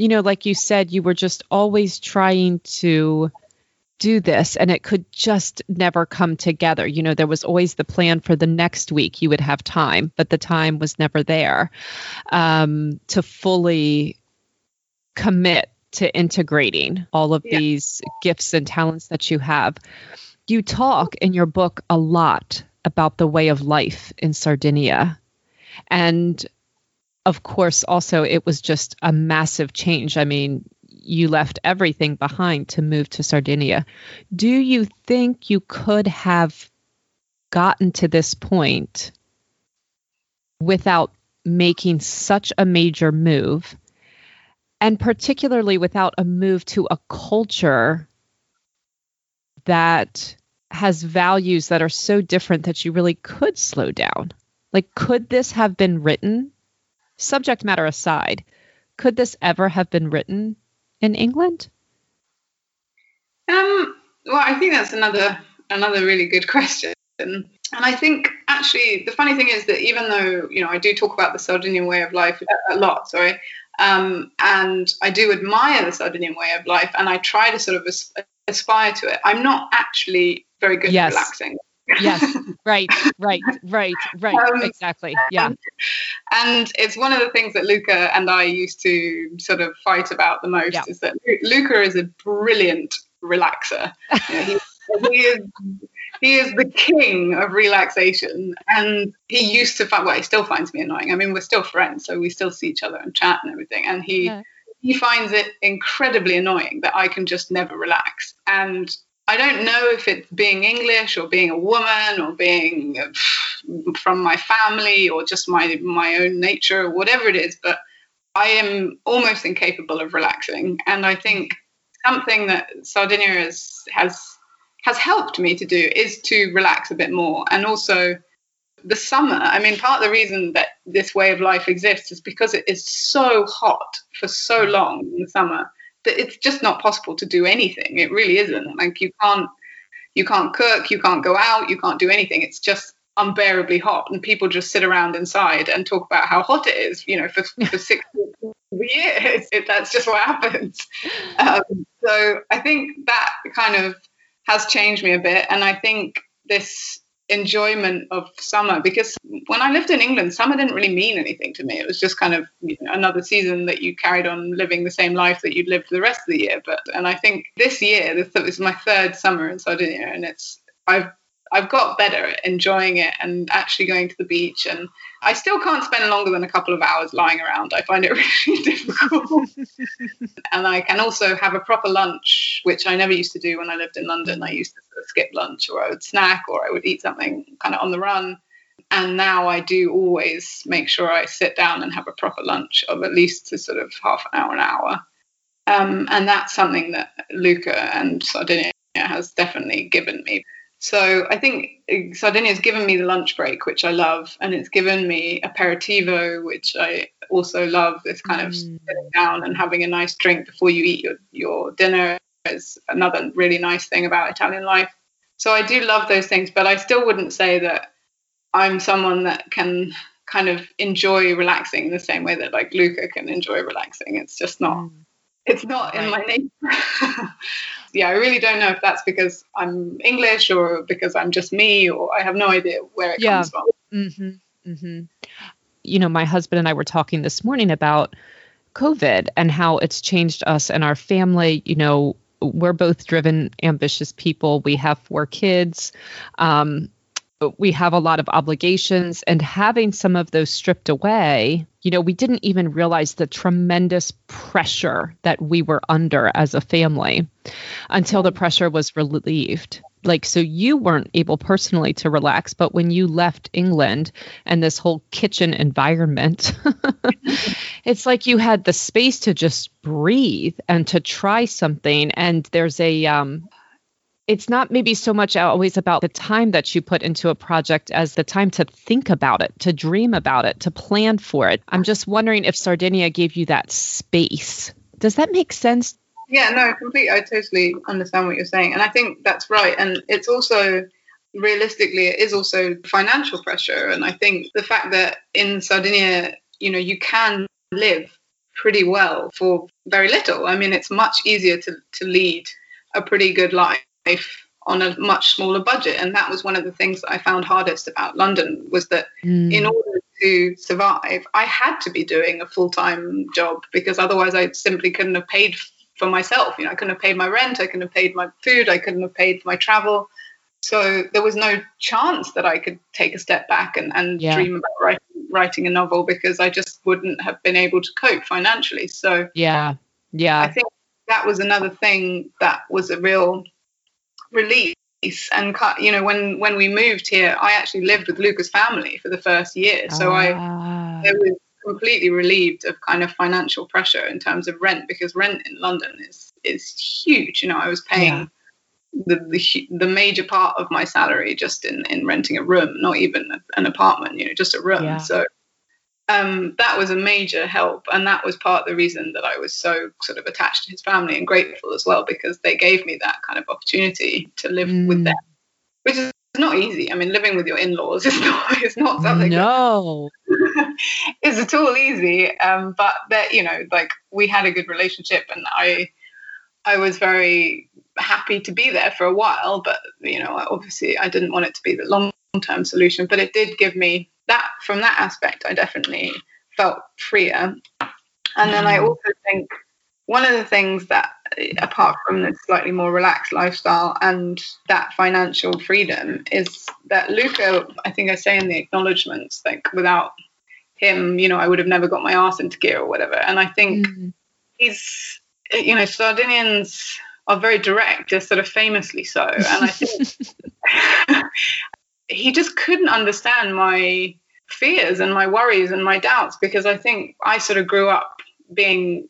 you know, like you said, you were just always trying to do this and it could just never come together. You know, there was always the plan for the next week you would have time, but the time was never there um, to fully commit to integrating all of yeah. these gifts and talents that you have. You talk in your book a lot about the way of life in Sardinia. And of course, also, it was just a massive change. I mean, you left everything behind to move to Sardinia. Do you think you could have gotten to this point without making such a major move and particularly without a move to a culture that has values that are so different that you really could slow down. Like, could this have been written, subject matter aside, could this ever have been written in England?
Um, well, I think that's another another really good question. And I think actually the funny thing is that even though you know I do talk about the Sardinian way of life a lot, sorry, um, and I do admire the Sardinian way of life, and I try to sort of as- aspire to it. I'm not actually very good yes. at relaxing.
Yes, right, right, right, right. Um, exactly. Yeah.
And, and, it's one of the things that Luca and I used to sort of fight about the most yeah. is that Luca is a brilliant relaxer. You know, he, he is he is the king of relaxation and he used to find well he still finds me annoying i mean we're still friends so we still see each other and chat and everything and he yeah. he finds it incredibly annoying that i can just never relax and I don't know if it's being English or being a woman or being uh, from my family or just my my own nature or whatever it is, but I am almost incapable of relaxing. And I think something that Sardinia has has has helped me to do is to relax a bit more and also the summer i mean part of the reason that this way of life exists is because it is so hot for so long in the summer it's just not possible to do anything. It really isn't. Like you can't you can't cook, you can't go out, you can't do anything. It's just unbearably hot, and people just sit around inside and talk about how hot it is. You know, for for six years, it, that's just what happens. Um, so I think that kind of has changed me a bit, and I think this enjoyment of summer because when I lived in England, summer didn't really mean anything to me. It was just kind of you know, another season that you carried on living the same life that you'd lived the rest of the year. But and I think this year, this, is my third summer in Sardinia, and it's I've I've got better at enjoying it and actually going to the beach. And I still can't spend longer than a couple of hours lying around. I find it really difficult. and I can also have a proper lunch, which I never used to do when I lived in London. I used to sort of skip lunch or I would snack or I would eat something kind of on the run. And now I do always make sure I sit down and have a proper lunch of at least a sort of half an hour, an hour. Um, and that's something that Luca and Sardinia has definitely given me. So I think Sardinia has given me the lunch break, which I love, and it's given me aperitivo, which I also love. This kind of mm. sitting down and having a nice drink before you eat your, your dinner is another really nice thing about Italian life. So I do love those things, but I still wouldn't say that I'm someone that can kind of enjoy relaxing in the same way that like Luca can enjoy relaxing. It's just not. Mm. It's not in my nature. yeah, I really don't know if that's because I'm English or because I'm just me, or I have no idea where it yeah. comes from. Mm-hmm.
Mm-hmm. You know, my husband and I were talking this morning about COVID and how it's changed us and our family. You know, we're both driven, ambitious people. We have four kids. Um, we have a lot of obligations and having some of those stripped away you know we didn't even realize the tremendous pressure that we were under as a family until the pressure was relieved. Like so you weren't able personally to relax but when you left england and this whole kitchen environment it's like you had the space to just breathe and to try something. And there's a um it's not maybe so much always about the time that you put into a project as the time to think about it, to dream about it, to plan for it. I'm just wondering if Sardinia gave you that space. Does that make sense?
Yeah, no, completely. I totally understand what you're saying. And I think that's right. And it's also realistically, it is also financial pressure. And I think the fact that in Sardinia, you know, you can live pretty well for very little. I mean, it's much easier to, to lead a pretty good life life on a much smaller budget. And that was one of the things that i found hardest about london was that mm. in order to survive i had to be doing a full-time job because otherwise i simply couldn't have paid for myself. You know i couldn't have paid my rent i couldn't have paid my food i couldn't have paid for my travel. So there was no chance that i could take a step back and, and yeah. dream about writing, writing a novel because i just wouldn't have been able to cope financially. So
yeah. Yeah.
I think that was another thing that was a real release and cut you know when when we moved here i actually lived with luca's family for the first year so i ah. I was completely relieved of kind of financial pressure in terms of rent because rent in london is is huge you know i was paying yeah. the, the the major part of my salary just in in renting a room not even an apartment you know just a room yeah. so um, that was a major help. And that was part of the reason that I was so sort of attached to his family and grateful as well, because they gave me that kind of opportunity to live mm. with them, which is not easy. I mean, living with your in laws is not, is not something
no.
is at all easy. Um, but that, you know, like we had a good relationship and I, I was very happy to be there for a while, but you know, obviously I didn't want it to be the long term solution. But it did give me that from that aspect. I definitely felt freer. And then I mm. also think one of the things that, apart from the slightly more relaxed lifestyle and that financial freedom, is that Luca, I think I say in the acknowledgements, like without him, you know, I would have never got my ass into gear or whatever. And I think mm. he's, you know, Sardinians are very direct, just sort of famously so. And I think he just couldn't understand my fears and my worries and my doubts because I think I sort of grew up being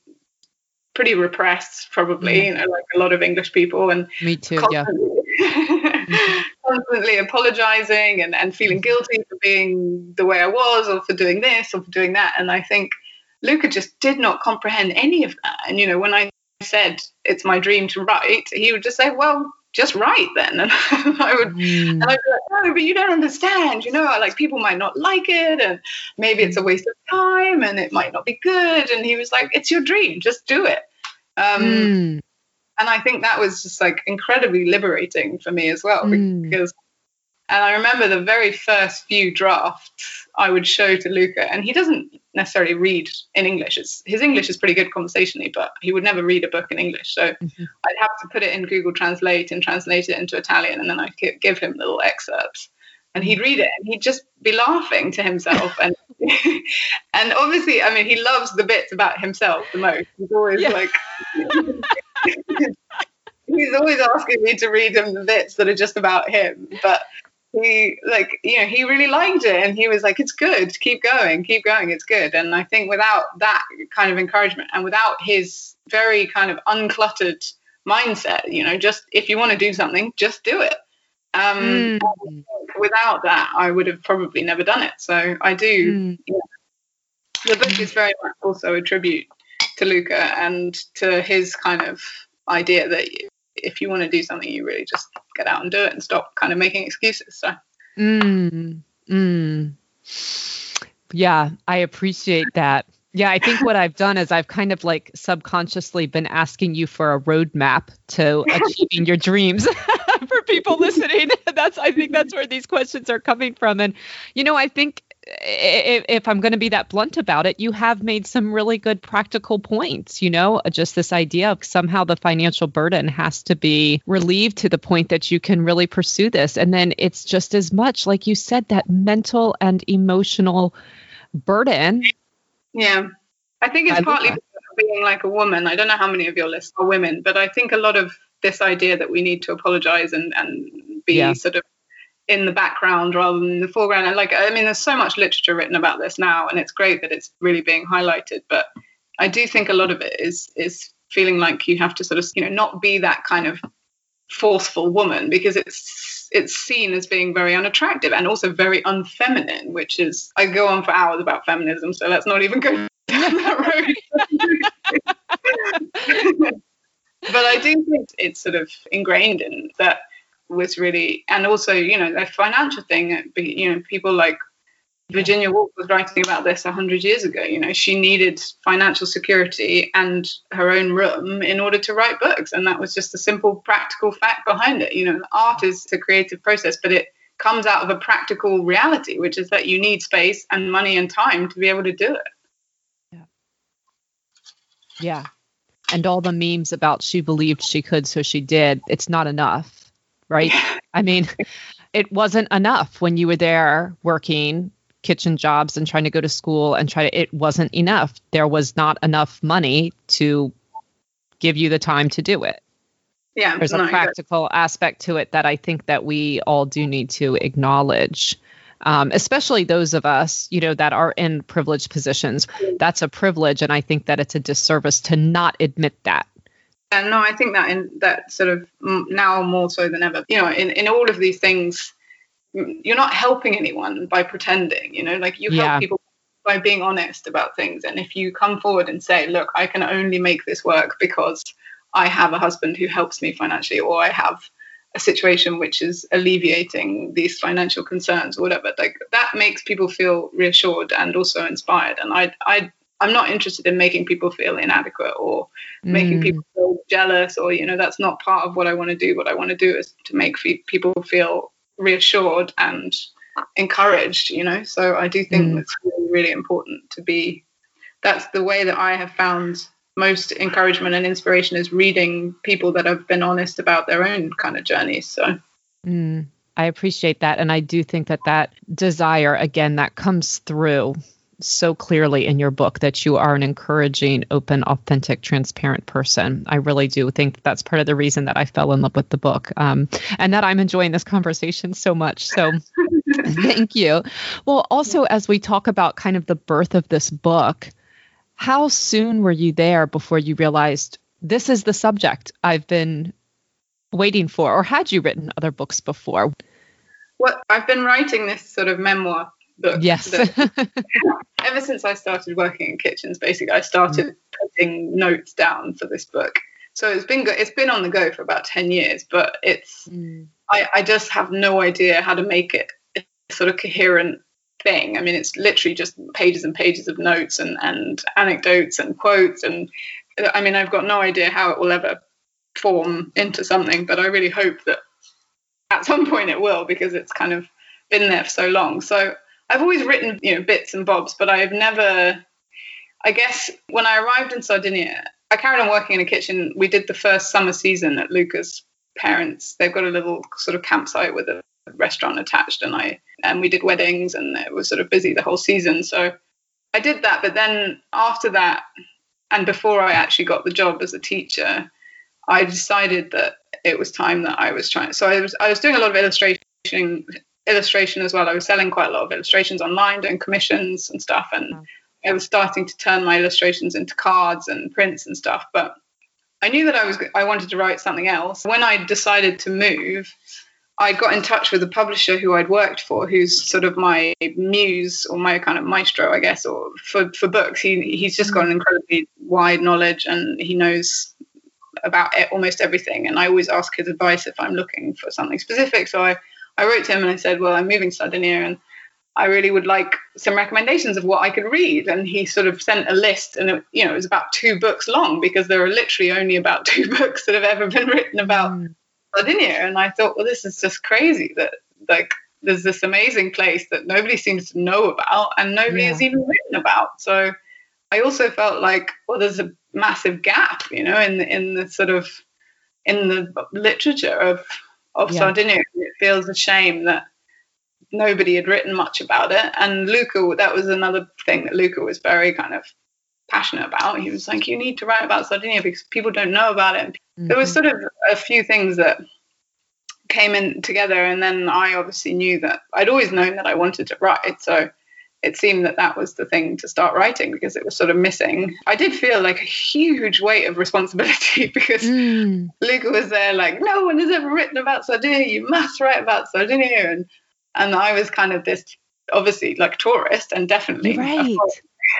pretty repressed, probably, mm. you know, like a lot of English people. And
me too, constantly,
yeah. constantly apologizing and, and feeling guilty for being the way I was or for doing this or for doing that. And I think Luca just did not comprehend any of that. And, you know, when I said it's my dream to write, he would just say, well, just write then. And I would, mm. and I'd be like, no, but you don't understand. You know, like people might not like it, and maybe it's a waste of time, and it might not be good. And he was like, it's your dream, just do it. Um, mm. And I think that was just like incredibly liberating for me as well, mm. because and I remember the very first few drafts I would show to Luca, and he doesn't necessarily read in English. It's, his English is pretty good conversationally, but he would never read a book in English. So mm-hmm. I'd have to put it in Google Translate and translate it into Italian, and then I'd give him little excerpts. And he'd read it, and he'd just be laughing to himself. And and obviously, I mean, he loves the bits about himself the most. He's always yeah. like. he's always asking me to read him the bits that are just about him. But he like you know he really liked it and he was like it's good keep going keep going it's good and i think without that kind of encouragement and without his very kind of uncluttered mindset you know just if you want to do something just do it um mm. without that i would have probably never done it so i do mm. yeah. the book is very much also a tribute to luca and to his kind of idea that if you want to do something, you really just get out and do it and stop kind of making excuses. So.
Mm, mm. Yeah, I appreciate that. Yeah, I think what I've done is I've kind of like subconsciously been asking you for a roadmap to achieving your dreams for people listening. That's I think that's where these questions are coming from. And you know, I think if, I'm going to be that blunt about it, you have made some really good practical points. You know, uh, just this idea of somehow the financial burden has to be relieved to the point that you can really pursue this. And then it's just as much, like you said, that mental and emotional burden.
Yeah. I think it's partly being like a woman. I don't know how many of your listeners are women, but I think a lot of this idea that we need to apologize and, and be yeah. sort of in the background rather than the foreground. And like, I mean, there's so much literature written about this now, and it's great that it's really being highlighted. But I do think a lot of it is is feeling like you have to sort of, you know, not be that kind of forceful woman because it's it's seen as being very unattractive and also very unfeminine, which is I go on for hours about feminism, so let's not even go down that road. but I do think it's sort of ingrained in that was really, and also, you know, the financial thing, you know, people like Virginia Woolf was writing about this 100 years ago. You know, she needed financial security and her own room in order to write books. And that was just a simple practical fact behind it. You know, art is a creative process, but it comes out of a practical reality, which is that you need space and money and time to be able to do it.
Yeah. Yeah. And all the memes about she believed she could, so she did, it's not enough right? I mean, it wasn't enough when you were there working kitchen jobs and trying to go to school and try to it wasn't enough. There was not enough money to give you the time to do it.
Yeah.
There's a practical aspect to it that I think that we all do need to acknowledge. Um, especially those of us, you know, that are in privileged positions. That's a privilege, and I think that it's a disservice to not admit that.
And no, I think that in that sort of now more so than ever, you know, in, in all of these things, you're not helping anyone by pretending, you know, like you yeah. help people by being honest about things. And if you come forward and say, look, I can only make this work because I have a husband who helps me financially, or I have a situation which is alleviating these financial concerns or whatever, like that makes people feel reassured and also inspired. And I, I I'm not interested in making people feel inadequate or mm. making people feel jealous or you know that's not part of what I want to do. What I want to do is to make people feel reassured and encouraged. You know, so I do think mm. it's really, really important to be. That's the way that I have found most encouragement and inspiration is reading people that have been honest about their own kind of journeys. So.
Mm. I appreciate that. And I do think that that desire, again, that comes through so clearly in your book that you are an encouraging, open, authentic, transparent person. I really do think that that's part of the reason that I fell in love with the book um, and that I'm enjoying this conversation so much. So thank you. Well, also, as we talk about kind of the birth of this book, how soon were you there before you realized this is the subject I've been waiting for, or had you written other books before?
Well, I've been writing this sort of memoir
Yes.
ever since I started working in kitchens, basically, I started mm. putting notes down for this book. So it's been it's been on the go for about ten years, but it's mm. I, I just have no idea how to make it a sort of coherent thing. I mean, it's literally just pages and pages of notes and and anecdotes and quotes, and I mean, I've got no idea how it will ever form into something, but I really hope that at some point it will because it's kind of been there for so long. So I've always written, you know, bits and bobs, but I've never, I guess, when I arrived in Sardinia, I carried on working in a kitchen. We did the first summer season at Luca's parents. They've got a little sort of campsite with a restaurant attached, and I and we did weddings, and it was sort of busy the whole season. So I did that, but then after that, and before I actually got the job as a teacher, I decided that it was time that I was trying. So I was I was doing a lot of illustration illustration as well. I was selling quite a lot of illustrations online, doing commissions and stuff, and mm. I was starting to turn my illustrations into cards and prints and stuff. But I knew that I was I wanted to write something else. When I decided to move, I got in touch with a publisher who I'd worked for, who's sort of my muse or my kind of maestro, I guess, or for, for books. He he's just got an incredibly wide knowledge and he knows about almost everything. And I always ask his advice if I'm looking for something specific. So I I wrote to him and I said, well, I'm moving to Sardinia and I really would like some recommendations of what I could read. And he sort of sent a list, and it, you know, it was about two books long because there are literally only about two books that have ever been written about mm. Sardinia. And I thought, well, this is just crazy that like there's this amazing place that nobody seems to know about and nobody yeah. has even written about. So I also felt like, well, there's a massive gap, you know, in the, in the sort of in the literature of of yeah. Sardinia. It feels a shame that nobody had written much about it. And Luca, that was another thing that Luca was very kind of passionate about. He was like, you need to write about Sardinia because people don't know about it. Mm-hmm. There was sort of a few things that came in together. And then I obviously knew that I'd always known that I wanted to write. So it seemed that that was the thing to start writing because it was sort of missing. I did feel like a huge weight of responsibility because mm. Luca was there like, no one has ever written about Sardinia. You must write about Sardinia. And, and I was kind of this, obviously, like tourist and definitely
right.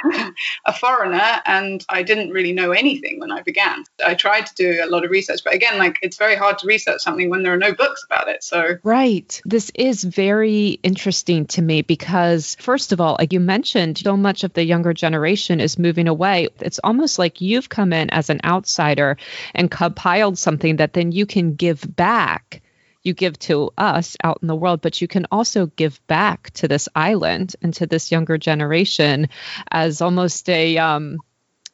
a foreigner and I didn't really know anything when I began. I tried to do a lot of research, but again, like it's very hard to research something when there are no books about it. So,
right. This is very interesting to me because, first of all, like you mentioned, so much of the younger generation is moving away. It's almost like you've come in as an outsider and compiled something that then you can give back you give to us out in the world, but you can also give back to this island and to this younger generation as almost a um,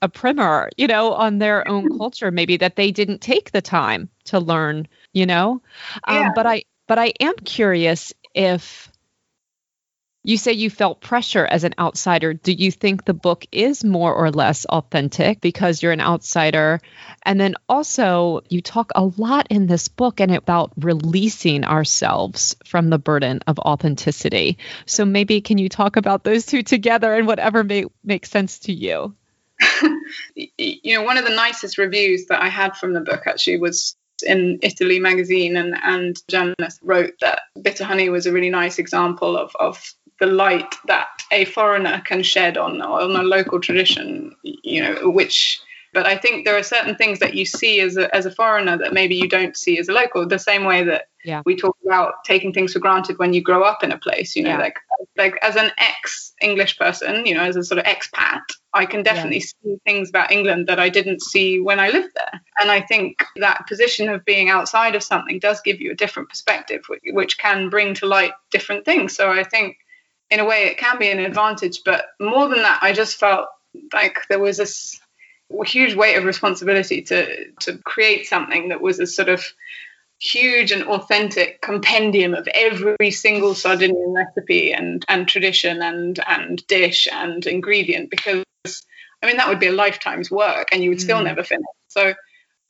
a primer, you know, on their own culture, maybe that they didn't take the time to learn, you know. Um, yeah. But I but I am curious if you say you felt pressure as an outsider. Do you think the book is more or less authentic because you're an outsider? And then also, you talk a lot in this book and about releasing ourselves from the burden of authenticity. So maybe can you talk about those two together and whatever may make sense to you?
you know, one of the nicest reviews that I had from the book actually was in Italy magazine and and journalist wrote that bitter honey was a really nice example of of the light that a foreigner can shed on on a local tradition, you know, which but I think there are certain things that you see as a, as a foreigner that maybe you don't see as a local. The same way that
yeah.
we talk about taking things for granted when you grow up in a place. You know,
Yeah.
like like as an ex English person, you know, as a sort of expat, I can definitely see things about England that I didn't see when I lived there. And I think that position of being outside of something does give you a different perspective, which, which can bring to light different things. So I think, in a way, it can be an advantage. But more than that, I just felt like there was this huge weight of responsibility to to create something that was a sort of huge and authentic compendium of every single Sardinian recipe and and tradition and and dish and ingredient because I mean that would be a lifetime's work and you would still
Mm.
never finish. So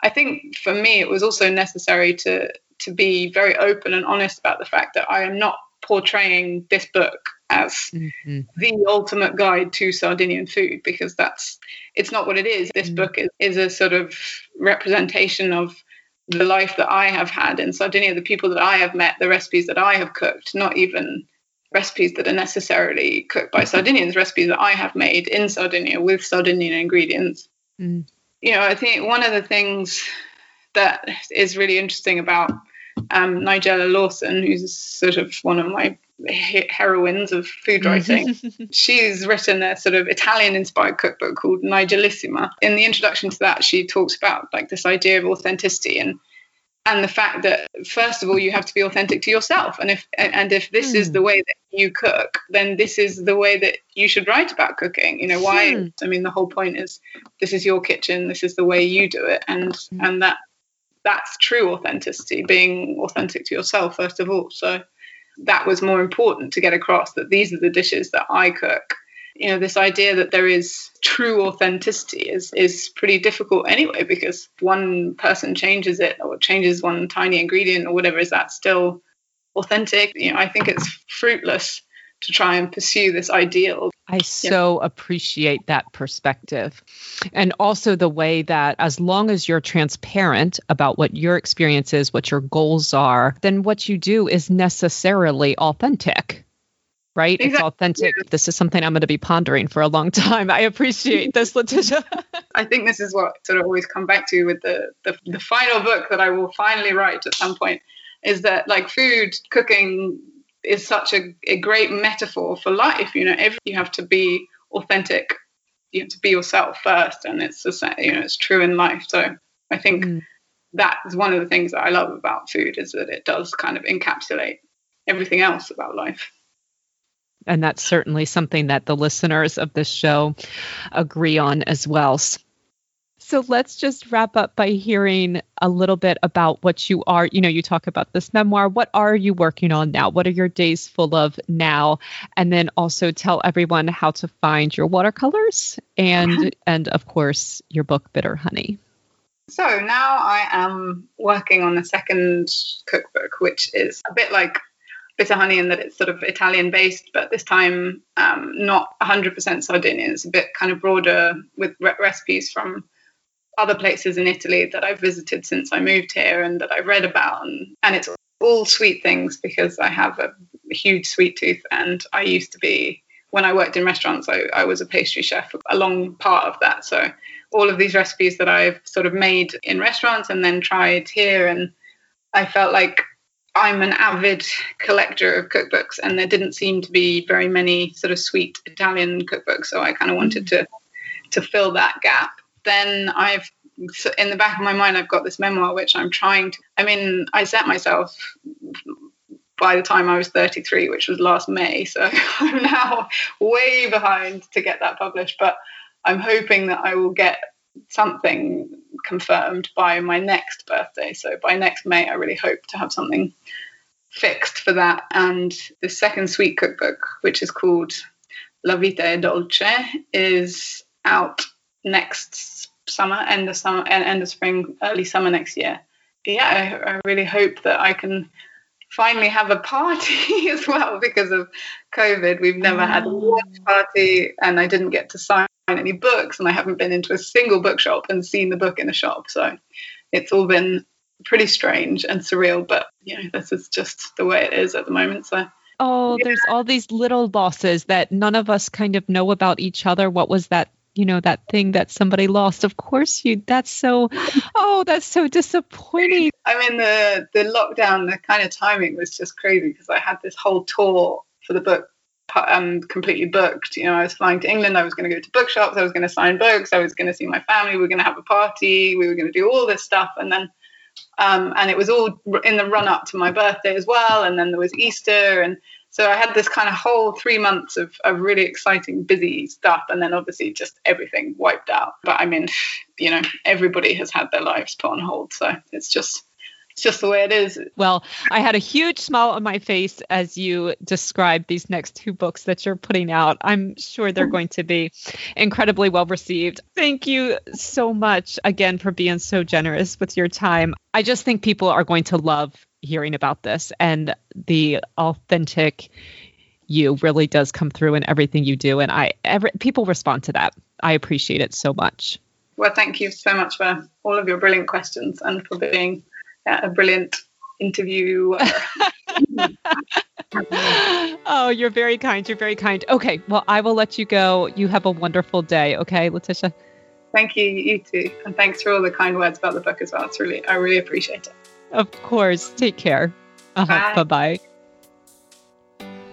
I think for me it was also necessary to to be very open and honest about the fact that I am not portraying this book as
Mhm.
the ultimate guide to Sardinian food because that's it's not what it is. This
Mm.
book is, is a sort of representation of the life that I have had in Sardinia, the people that I have met, the recipes that I have cooked, not even recipes that are necessarily cooked by Sardinians, recipes that I have made in Sardinia with Sardinian ingredients.
Mm.
You know, I think one of the things that is really interesting about um, Nigella Lawson, who's sort of one of my heroines of food writing, she's written a sort of Italian inspired cookbook called Nigellissima. In the introduction to that, she talks about like this idea of authenticity and and the fact that first of all you have to be authentic to yourself and if and if this is
Hmm.
the way that you cook then this is the way that you should write about cooking you know why
Hmm.
i mean the whole point is this is your kitchen this is the way you do it and
Hmm.
and that that's true authenticity being authentic to yourself first of all so that was more important to get across that these are the dishes that I cook. You know, this idea that there is true authenticity is is pretty difficult anyway because one person changes it or changes one tiny ingredient or whatever is that still authentic? You know, I think it's fruitless to try and pursue this ideal.
I so appreciate that perspective. And also the way that as long as you're transparent about what your experience is, what your goals are, then what you do is necessarily authentic. Right? It's
Exactly.
authentic. This is something I'm going to be pondering for a long time. I appreciate this, Letitia.
I think this is what sort of always come back to with the, the the final book that I will finally write at some point is that like food cooking is such a, a great metaphor for life. You know, every, you have to be authentic. You have to be yourself first, and it's the same. You know, it's true in life. So I think
Mm.
that is one of the things that I love about food is that it does kind of encapsulate everything else about life.
And that's certainly something that the listeners of this show agree on as well. So let's just wrap up by hearing a little bit about what you are. You know, you talk about this memoir. What are you working on now? What are your days full of now? And then also tell everyone how to find your watercolors and and of course your book Bitter Honey.
So now I am working on a second cookbook, which is a bit like Bitter Honey in that it's sort of Italian based, but this time um, not 100% Sardinian. It's a bit kind of broader with re- recipes from other places in Italy that I've visited since I moved here and that I've read about. And, and it's all sweet things because I have a huge sweet tooth and I used to be. When I worked in restaurants, I, I was a pastry chef, a long part of that. So all of these recipes that I've sort of made in restaurants and then tried here. And I felt like I'm an avid collector of cookbooks, and there didn't seem to be very many sort of sweet Italian cookbooks. So I kind of wanted mm. to to fill that gap. Then I've in the back of my mind, I've got this memoir which I'm trying to. I mean, I set myself by the time I was 33, which was last May. So I'm now way behind to get that published, but I'm hoping that I will get something confirmed by my next birthday. So by next May, I really hope to have something fixed for that. And the second sweet cookbook, which is called La Vita è Dolce, is out next summer, end of summer, and end of spring, early summer next year. Yeah, I, I really hope that I can finally have a party as well because of COVID. We've never had a mm. watch party, and I didn't get to sign any books, and I haven't been into a single bookshop and seen the book in a shop. So it's all been pretty strange and surreal, but you know, this is just the way it is at the moment. So
Oh,
Yeah.
there's all these little losses that none of us kind of know about each other. What was that you know, that thing that somebody lost. Of course you that's so oh, that's so disappointing.
I mean the the lockdown, the kind of timing was just crazy because I had this whole tour for the book um, completely booked. You know, I was flying to England. I was going to go to bookshops. I was going to sign books. I was going to see my family. We were going to have a party. We were going to do all this stuff. And then, um, and it was all in the run up to my birthday as well. And then there was Easter. And so I had this kind of whole three months of, of really exciting, busy stuff. And then obviously just everything wiped out. But I mean, you know, everybody has had their lives put on hold. So it's just, it's just the way it is.
Well, I had a huge smile on my face as you described these next two books that you're putting out. I'm sure they're going to be incredibly well received. Thank you so much again for being so generous with your time. I just think people are going to love hearing about this and the authentic you really does come through in everything you do and I every people respond to that. I appreciate it so much.
Well, thank you so much for all of your brilliant questions and for being uh, a brilliant interview.
oh, you're very kind. You're very kind. Okay, well, I will let you go. You have a wonderful day. Okay, Letitia.
Thank you. You too, and thanks for all the kind words about the book as well. It's really, I really appreciate it.
Of course. Take care. Uh-huh. Bye bye.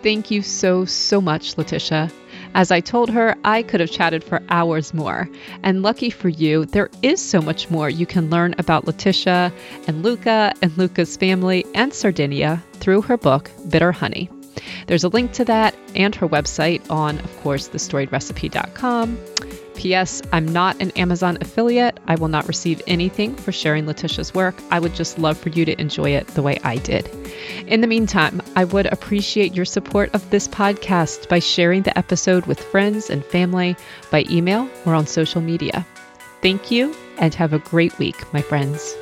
Thank you so, so much, Letitia. As I told her, I could have chatted for hours more. And lucky for you, there is so much more you can learn about Letitia and Luca and Luca's family and Sardinia through her book, Bitter Honey. There's a link to that and her website on, of course, thestoriedrecipe.com. P.S. I'm not an Amazon affiliate. I will not receive anything for sharing Letitia's work. I would just love for you to enjoy it the way I did. In the meantime, I would appreciate your support of this podcast by sharing the episode with friends and family by email or on social media. Thank you and have a great week, my friends.